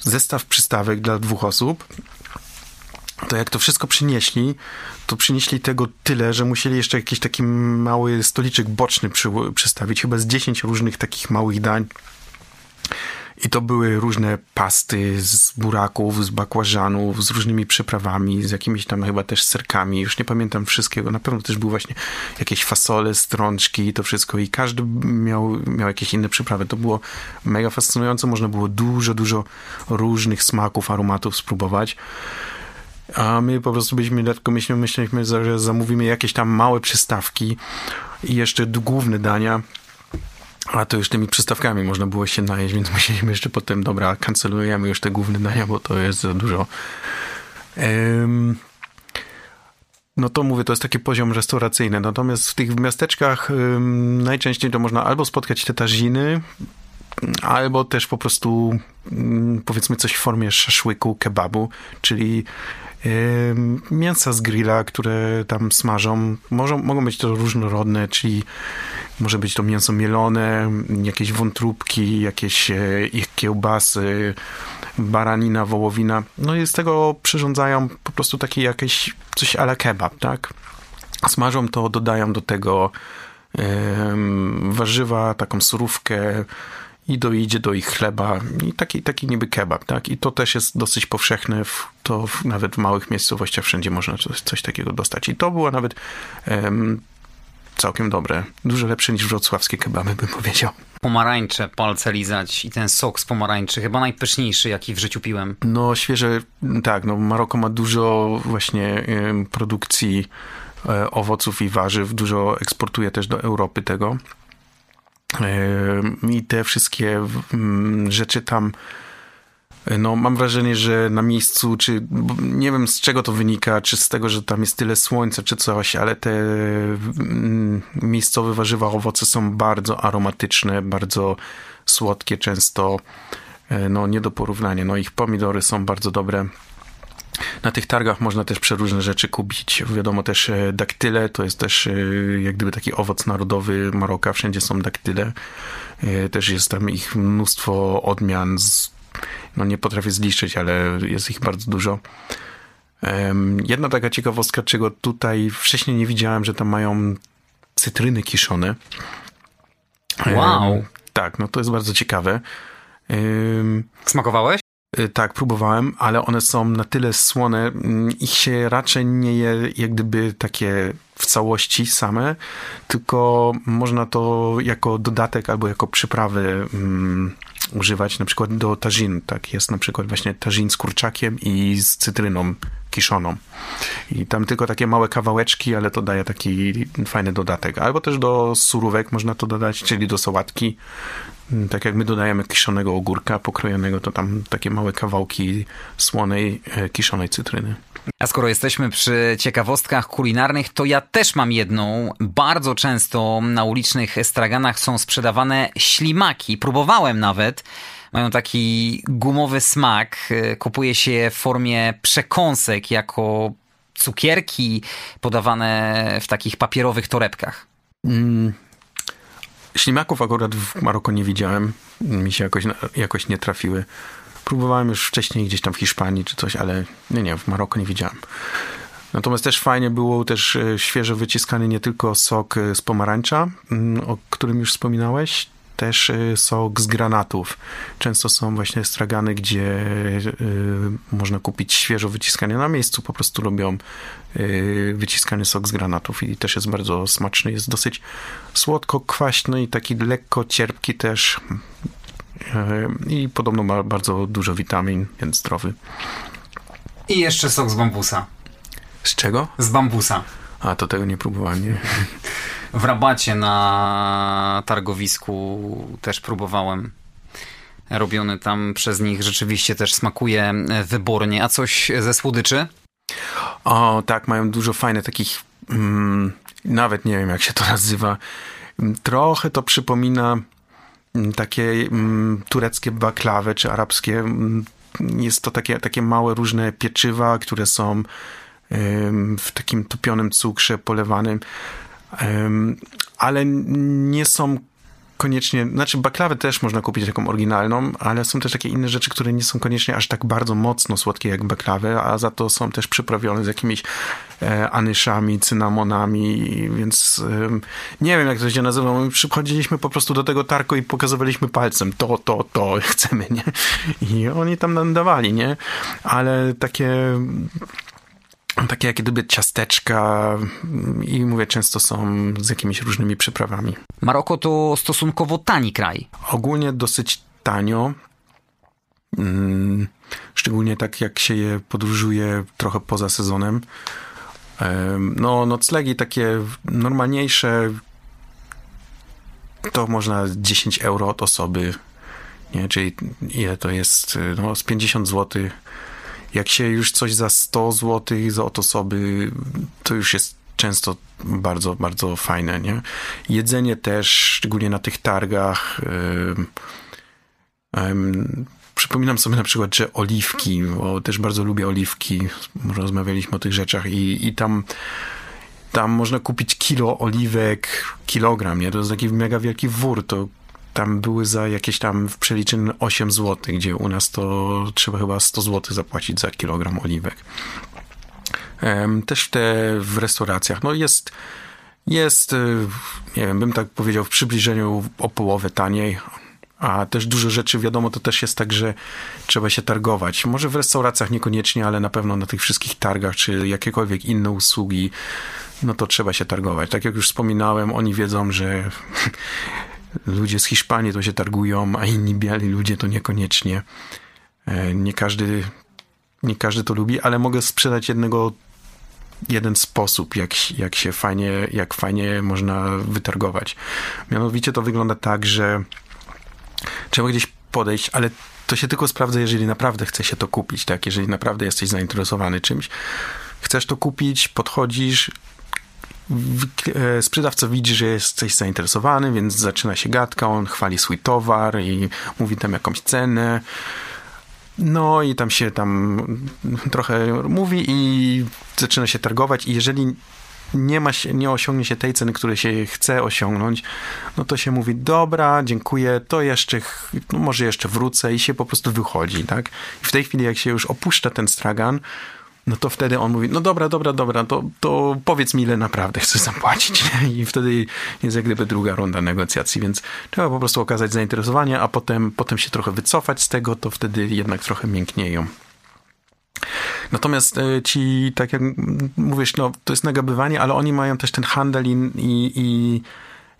zestaw przystawek dla dwóch osób. To jak to wszystko przynieśli, to przynieśli tego tyle, że musieli jeszcze jakiś taki mały stoliczek boczny przy, przystawić, chyba z 10 różnych takich małych dań i to były różne pasty z buraków, z bakłażanów, z różnymi przyprawami, z jakimiś tam chyba też serkami. Już nie pamiętam wszystkiego. Na pewno też były właśnie jakieś fasole, strączki i to wszystko. I każdy miał, miał jakieś inne przyprawy. To było mega fascynujące. Można było dużo, dużo różnych smaków, aromatów spróbować. A my po prostu byliśmy lekko myśleliśmy, myśleliśmy, że zamówimy jakieś tam małe przystawki i jeszcze główne dania a to już tymi przystawkami można było się najeść, więc musieliśmy jeszcze potem, dobra, kancelujemy już te główne dania, bo to jest za dużo. Um, no to mówię, to jest taki poziom restauracyjny. Natomiast w tych miasteczkach um, najczęściej to można albo spotkać te taziny, albo też po prostu um, powiedzmy coś w formie szaszłyku, kebabu, czyli mięsa z grilla, które tam smażą. Mogą, mogą być to różnorodne, czyli może być to mięso mielone, jakieś wątróbki, jakieś e, ich kiełbasy, baranina, wołowina. No i z tego przyrządzają po prostu takie jakieś coś ala kebab, tak? Smażą to, dodają do tego warzywa, taką surówkę i dojdzie do ich chleba i taki, taki niby kebab, tak? I to też jest dosyć powszechne, w, to w, nawet w małych miejscowościach wszędzie można coś, coś takiego dostać. I to było nawet całkiem dobre. Dużo lepsze niż wrocławskie kebaby, bym powiedział. Pomarańcze, palce lizać i ten sok z pomarańczy, chyba najpyszniejszy, jaki w życiu piłem. No świeże, tak, no Maroko ma dużo właśnie produkcji e, owoców i warzyw, dużo eksportuje też do Europy tego. I te wszystkie rzeczy tam no, mam wrażenie, że na miejscu, czy nie wiem z czego to wynika, czy z tego, że tam jest tyle słońca, czy coś, ale te miejscowe warzywa, owoce są bardzo aromatyczne, bardzo słodkie, często e, no, nie do porównania. No, ich pomidory są bardzo dobre. Na tych targach można też przeróżne rzeczy kupić. Wiadomo też e, daktyle, to jest też e, jak gdyby taki owoc narodowy Maroka, wszędzie są daktyle. E, też jest tam ich mnóstwo odmian, z, no nie potrafię zliczyć, ale jest ich bardzo dużo. Jedna taka ciekawostka, czego tutaj wcześniej nie widziałem, że tam mają cytryny kiszone. Wow. Tak, no to jest bardzo ciekawe. Smakowałeś? Y, tak, próbowałem, ale one są na tyle słone, mm, ich się raczej nie je jak gdyby takie w całości same, tylko można to jako dodatek albo jako przyprawy um, używać na przykład do tażin. Tak jest na przykład właśnie tażin z kurczakiem i z cytryną kiszoną. I tam tylko takie małe kawałeczki, ale to daje taki fajny dodatek. Albo też do surówek można to dodać, czyli do sałatki. Mm, tak jak my dodajemy kiszonego ogórka pokrojonego, to tam takie małe kawałki słonej, e, kiszonej cytryny. A skoro jesteśmy przy ciekawostkach kulinarnych, to ja też mam jedną. Bardzo często na ulicznych straganach są sprzedawane ślimaki. Próbowałem nawet. Mają taki gumowy smak. E, kupuje się je w formie przekąsek jako cukierki podawane w takich papierowych torebkach. Ślimaków akurat w Maroko nie widziałem. Mi się jakoś, jakoś nie trafiły. Próbowałem już wcześniej gdzieś tam w Hiszpanii czy coś, ale nie, nie, w Maroko nie widziałem. Natomiast też fajnie było też e, świeżo wyciskany nie tylko sok e, z pomarańcza, mm, o którym już wspominałeś, też y, sok z granatów. Często są właśnie stragany, gdzie y, można kupić świeżo wyciskanie na miejscu, po prostu robią y, wyciskany sok z granatów i też jest bardzo smaczny. Jest dosyć słodko, kwaśny i taki lekko cierpki też. I podobno ma bardzo dużo witamin, więc zdrowy. I jeszcze sok z bambusa. Z czego? Z bambusa. A, to tego nie próbowałem, nie? W Rabacie na targowisku też próbowałem. Robiony tam przez nich rzeczywiście też smakuje wybornie. A coś ze słodyczy? O, tak, mają dużo fajnych takich, mm, nawet nie wiem jak się to nazywa. Trochę to przypomina mm, takie mm, tureckie baklawy czy arabskie. Mm, jest to takie, takie małe różne pieczywa, które są w takim topionym cukrze polewanym ale nie są koniecznie, znaczy baklawy też można kupić taką oryginalną, ale są też takie inne rzeczy, które nie są koniecznie aż tak bardzo mocno słodkie jak baklawy, a za to są też przyprawione z jakimiś e, anyszami, cynamonami, więc e, nie wiem jak to się nazywa. My przychodziliśmy po prostu do tego tarku i pokazywaliśmy palcem to, to, to chcemy, nie? I oni tam nam dawali, nie? Ale takie takie jak gdyby ciasteczka i mówię, często są z jakimiś różnymi przyprawami. Maroko to stosunkowo tani kraj. Ogólnie dosyć tanio. Mm, szczególnie tak jak się je podróżuje trochę poza sezonem. No, noclegi takie normalniejsze to można 10 euro od osoby. Nie? Czyli ile to jest? No, z 50 złotych jak się już coś za 100 zł od osoby, to już jest często bardzo, bardzo fajne, nie? Jedzenie też, szczególnie na tych targach. Przypominam sobie na przykład, że oliwki, bo też bardzo lubię oliwki. Rozmawialiśmy o tych rzeczach i, i tam tam można kupić kilo oliwek, kilogram, nie? To jest taki mega wielki wór, to tam były za jakieś tam w przeliczeniu 8 zł, gdzie u nas to trzeba chyba 100 zł zapłacić za kilogram oliwek. Też te w restauracjach, no jest, jest, y, nie wiem, bym tak powiedział, w przybliżeniu o połowę taniej, a też dużo rzeczy, wiadomo, to też jest tak, że trzeba się targować. Może w restauracjach niekoniecznie, ale na pewno na tych wszystkich targach, czy jakiekolwiek inne usługi, no to trzeba się targować. Tak jak już wspominałem, oni wiedzą, że ludzie z Hiszpanii to się targują, a inni biali ludzie to niekoniecznie. E, nie każdy, nie każdy to lubi, ale mogę sprzedać jednego jeden sposób, jak, jak się fajnie, jak fajnie można wytargować. Mianowicie to wygląda tak, że trzeba gdzieś podejść, ale to się tylko sprawdza, jeżeli naprawdę chce się to kupić, tak? Jeżeli naprawdę jesteś zainteresowany czymś. Chcesz to kupić, podchodzisz, sprzedawca widzi, że jesteś zainteresowany, więc zaczyna się gadka, on chwali swój towar i mówi tam jakąś cenę. No i tam się tam trochę mówi i zaczyna się targować i jeżeli nie, ma się, nie osiągnie się tej ceny, której się chce osiągnąć, no to się mówi, dobra, dziękuję, to jeszcze, no może jeszcze wrócę i się po prostu wychodzi, tak? I w tej chwili, jak się już opuszcza ten stragan, no to wtedy on mówi, no dobra, dobra, dobra, to, to powiedz mi, ile naprawdę chcesz zapłacić. I wtedy jest jak gdyby druga runda negocjacji, więc trzeba po prostu okazać zainteresowanie, a potem, potem się trochę wycofać z tego, to wtedy jednak trochę mięknieją. Natomiast e, ci, tak jak mówisz, no, to jest nagabywanie, ale oni mają też ten handel i, i,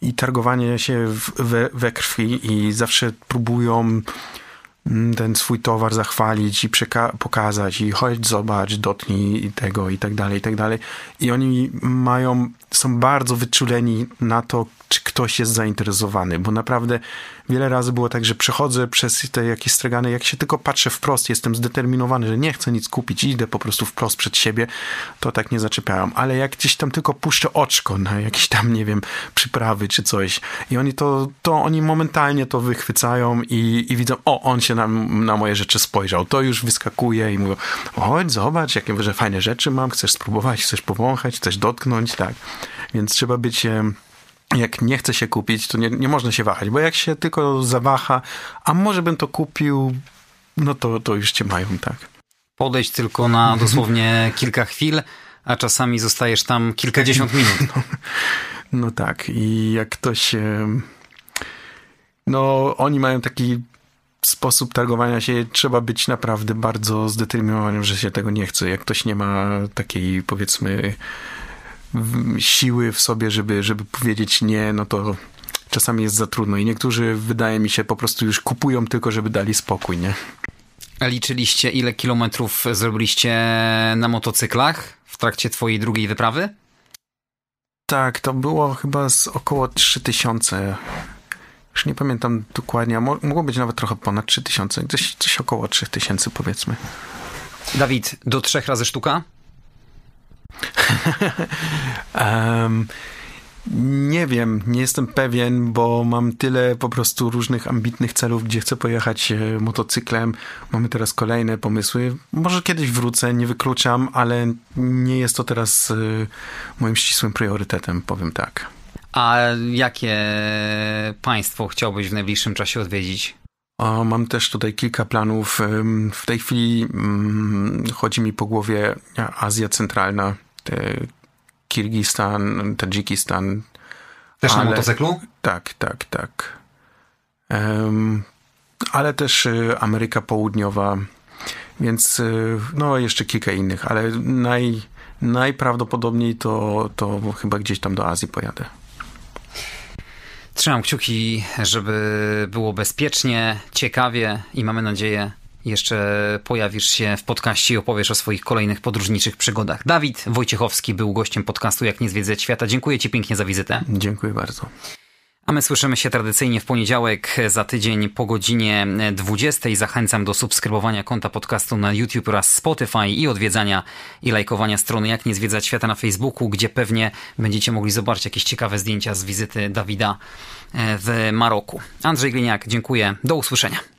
i, targowanie się we, we krwi i zawsze próbują ten swój towar zachwalić i pokazać i chodź, zobacz, dotknij tego i tak dalej, i tak dalej. I oni mają, są bardzo wyczuleni na to, czy ktoś jest zainteresowany, bo naprawdę wiele razy było tak, że przechodzę przez te jakieś stragany, jak się tylko patrzę wprost, jestem zdeterminowany, że nie chcę nic kupić, idę po prostu wprost przed siebie, to tak nie zaczepiają. Ale jak gdzieś tam tylko puszczę oczko na jakieś tam, nie wiem, przyprawy czy coś i oni to, to oni momentalnie to wychwycają i, i widzą, o, on się na, na moje rzeczy spojrzał. To już wyskakuje i mówią, chodź, zobacz, jakie że fajne rzeczy mam, chcesz spróbować, chcesz powąchać, chcesz dotknąć, tak. Więc trzeba być jak nie chce się kupić, to nie, nie można się wahać, bo jak się tylko zawaha, a może bym to kupił, no to, to już cię mają, tak. Podejść tylko na dosłownie kilka chwil, a czasami zostajesz tam kilkadziesiąt minut. No, no tak, i jak ktoś. No, oni mają taki sposób targowania się, trzeba być naprawdę bardzo zdeterminowanym, że się tego nie chce. Jak ktoś nie ma takiej, powiedzmy, siły w sobie, żeby, żeby powiedzieć nie, no to czasami jest za trudno. I niektórzy, wydaje mi się, po prostu już kupują tylko, żeby dali spokój, nie? A liczyliście, ile kilometrów zrobiliście na motocyklach w trakcie twojej drugiej wyprawy? Tak, to było chyba z około 3000. Już nie pamiętam dokładnie, mogło być nawet trochę ponad 3000, gdzieś coś około 3000 powiedzmy. Dawid, do trzech razy sztuka? um, nie wiem, nie jestem pewien, bo mam tyle po prostu różnych ambitnych celów, gdzie chcę pojechać e, motocyklem. Mamy teraz kolejne pomysły. Może kiedyś wrócę, nie wykluczam, ale nie jest to teraz e, moim ścisłym priorytetem, powiem tak. A jakie państwo chciałbyś w najbliższym czasie odwiedzić? O, mam też tutaj kilka planów. W tej chwili mm, chodzi mi po głowie Azja Centralna, Kirgistan, Tadżykistan. Też ale, na motocyklu? Tak, tak, tak. Um, ale też y, Ameryka Południowa, więc y, no jeszcze kilka innych, ale naj, najprawdopodobniej to, to chyba gdzieś tam do Azji pojadę. Trzymam kciuki, żeby było bezpiecznie, ciekawie i mamy nadzieję, jeszcze pojawisz się w podcaście i opowiesz o swoich kolejnych podróżniczych przygodach. Dawid Wojciechowski był gościem podcastu Jak nie zwiedzać świata. Dziękuję Ci pięknie za wizytę. Dziękuję bardzo. A my słyszymy się tradycyjnie w poniedziałek za tydzień po godzinie 20. Zachęcam do subskrybowania konta podcastu na YouTube oraz Spotify i odwiedzania i lajkowania strony Jak nie zwiedzać świata na Facebooku, gdzie pewnie będziecie mogli zobaczyć jakieś ciekawe zdjęcia z wizyty Dawida e, w Maroku. Andrzej Gliniak, dziękuję. Do usłyszenia.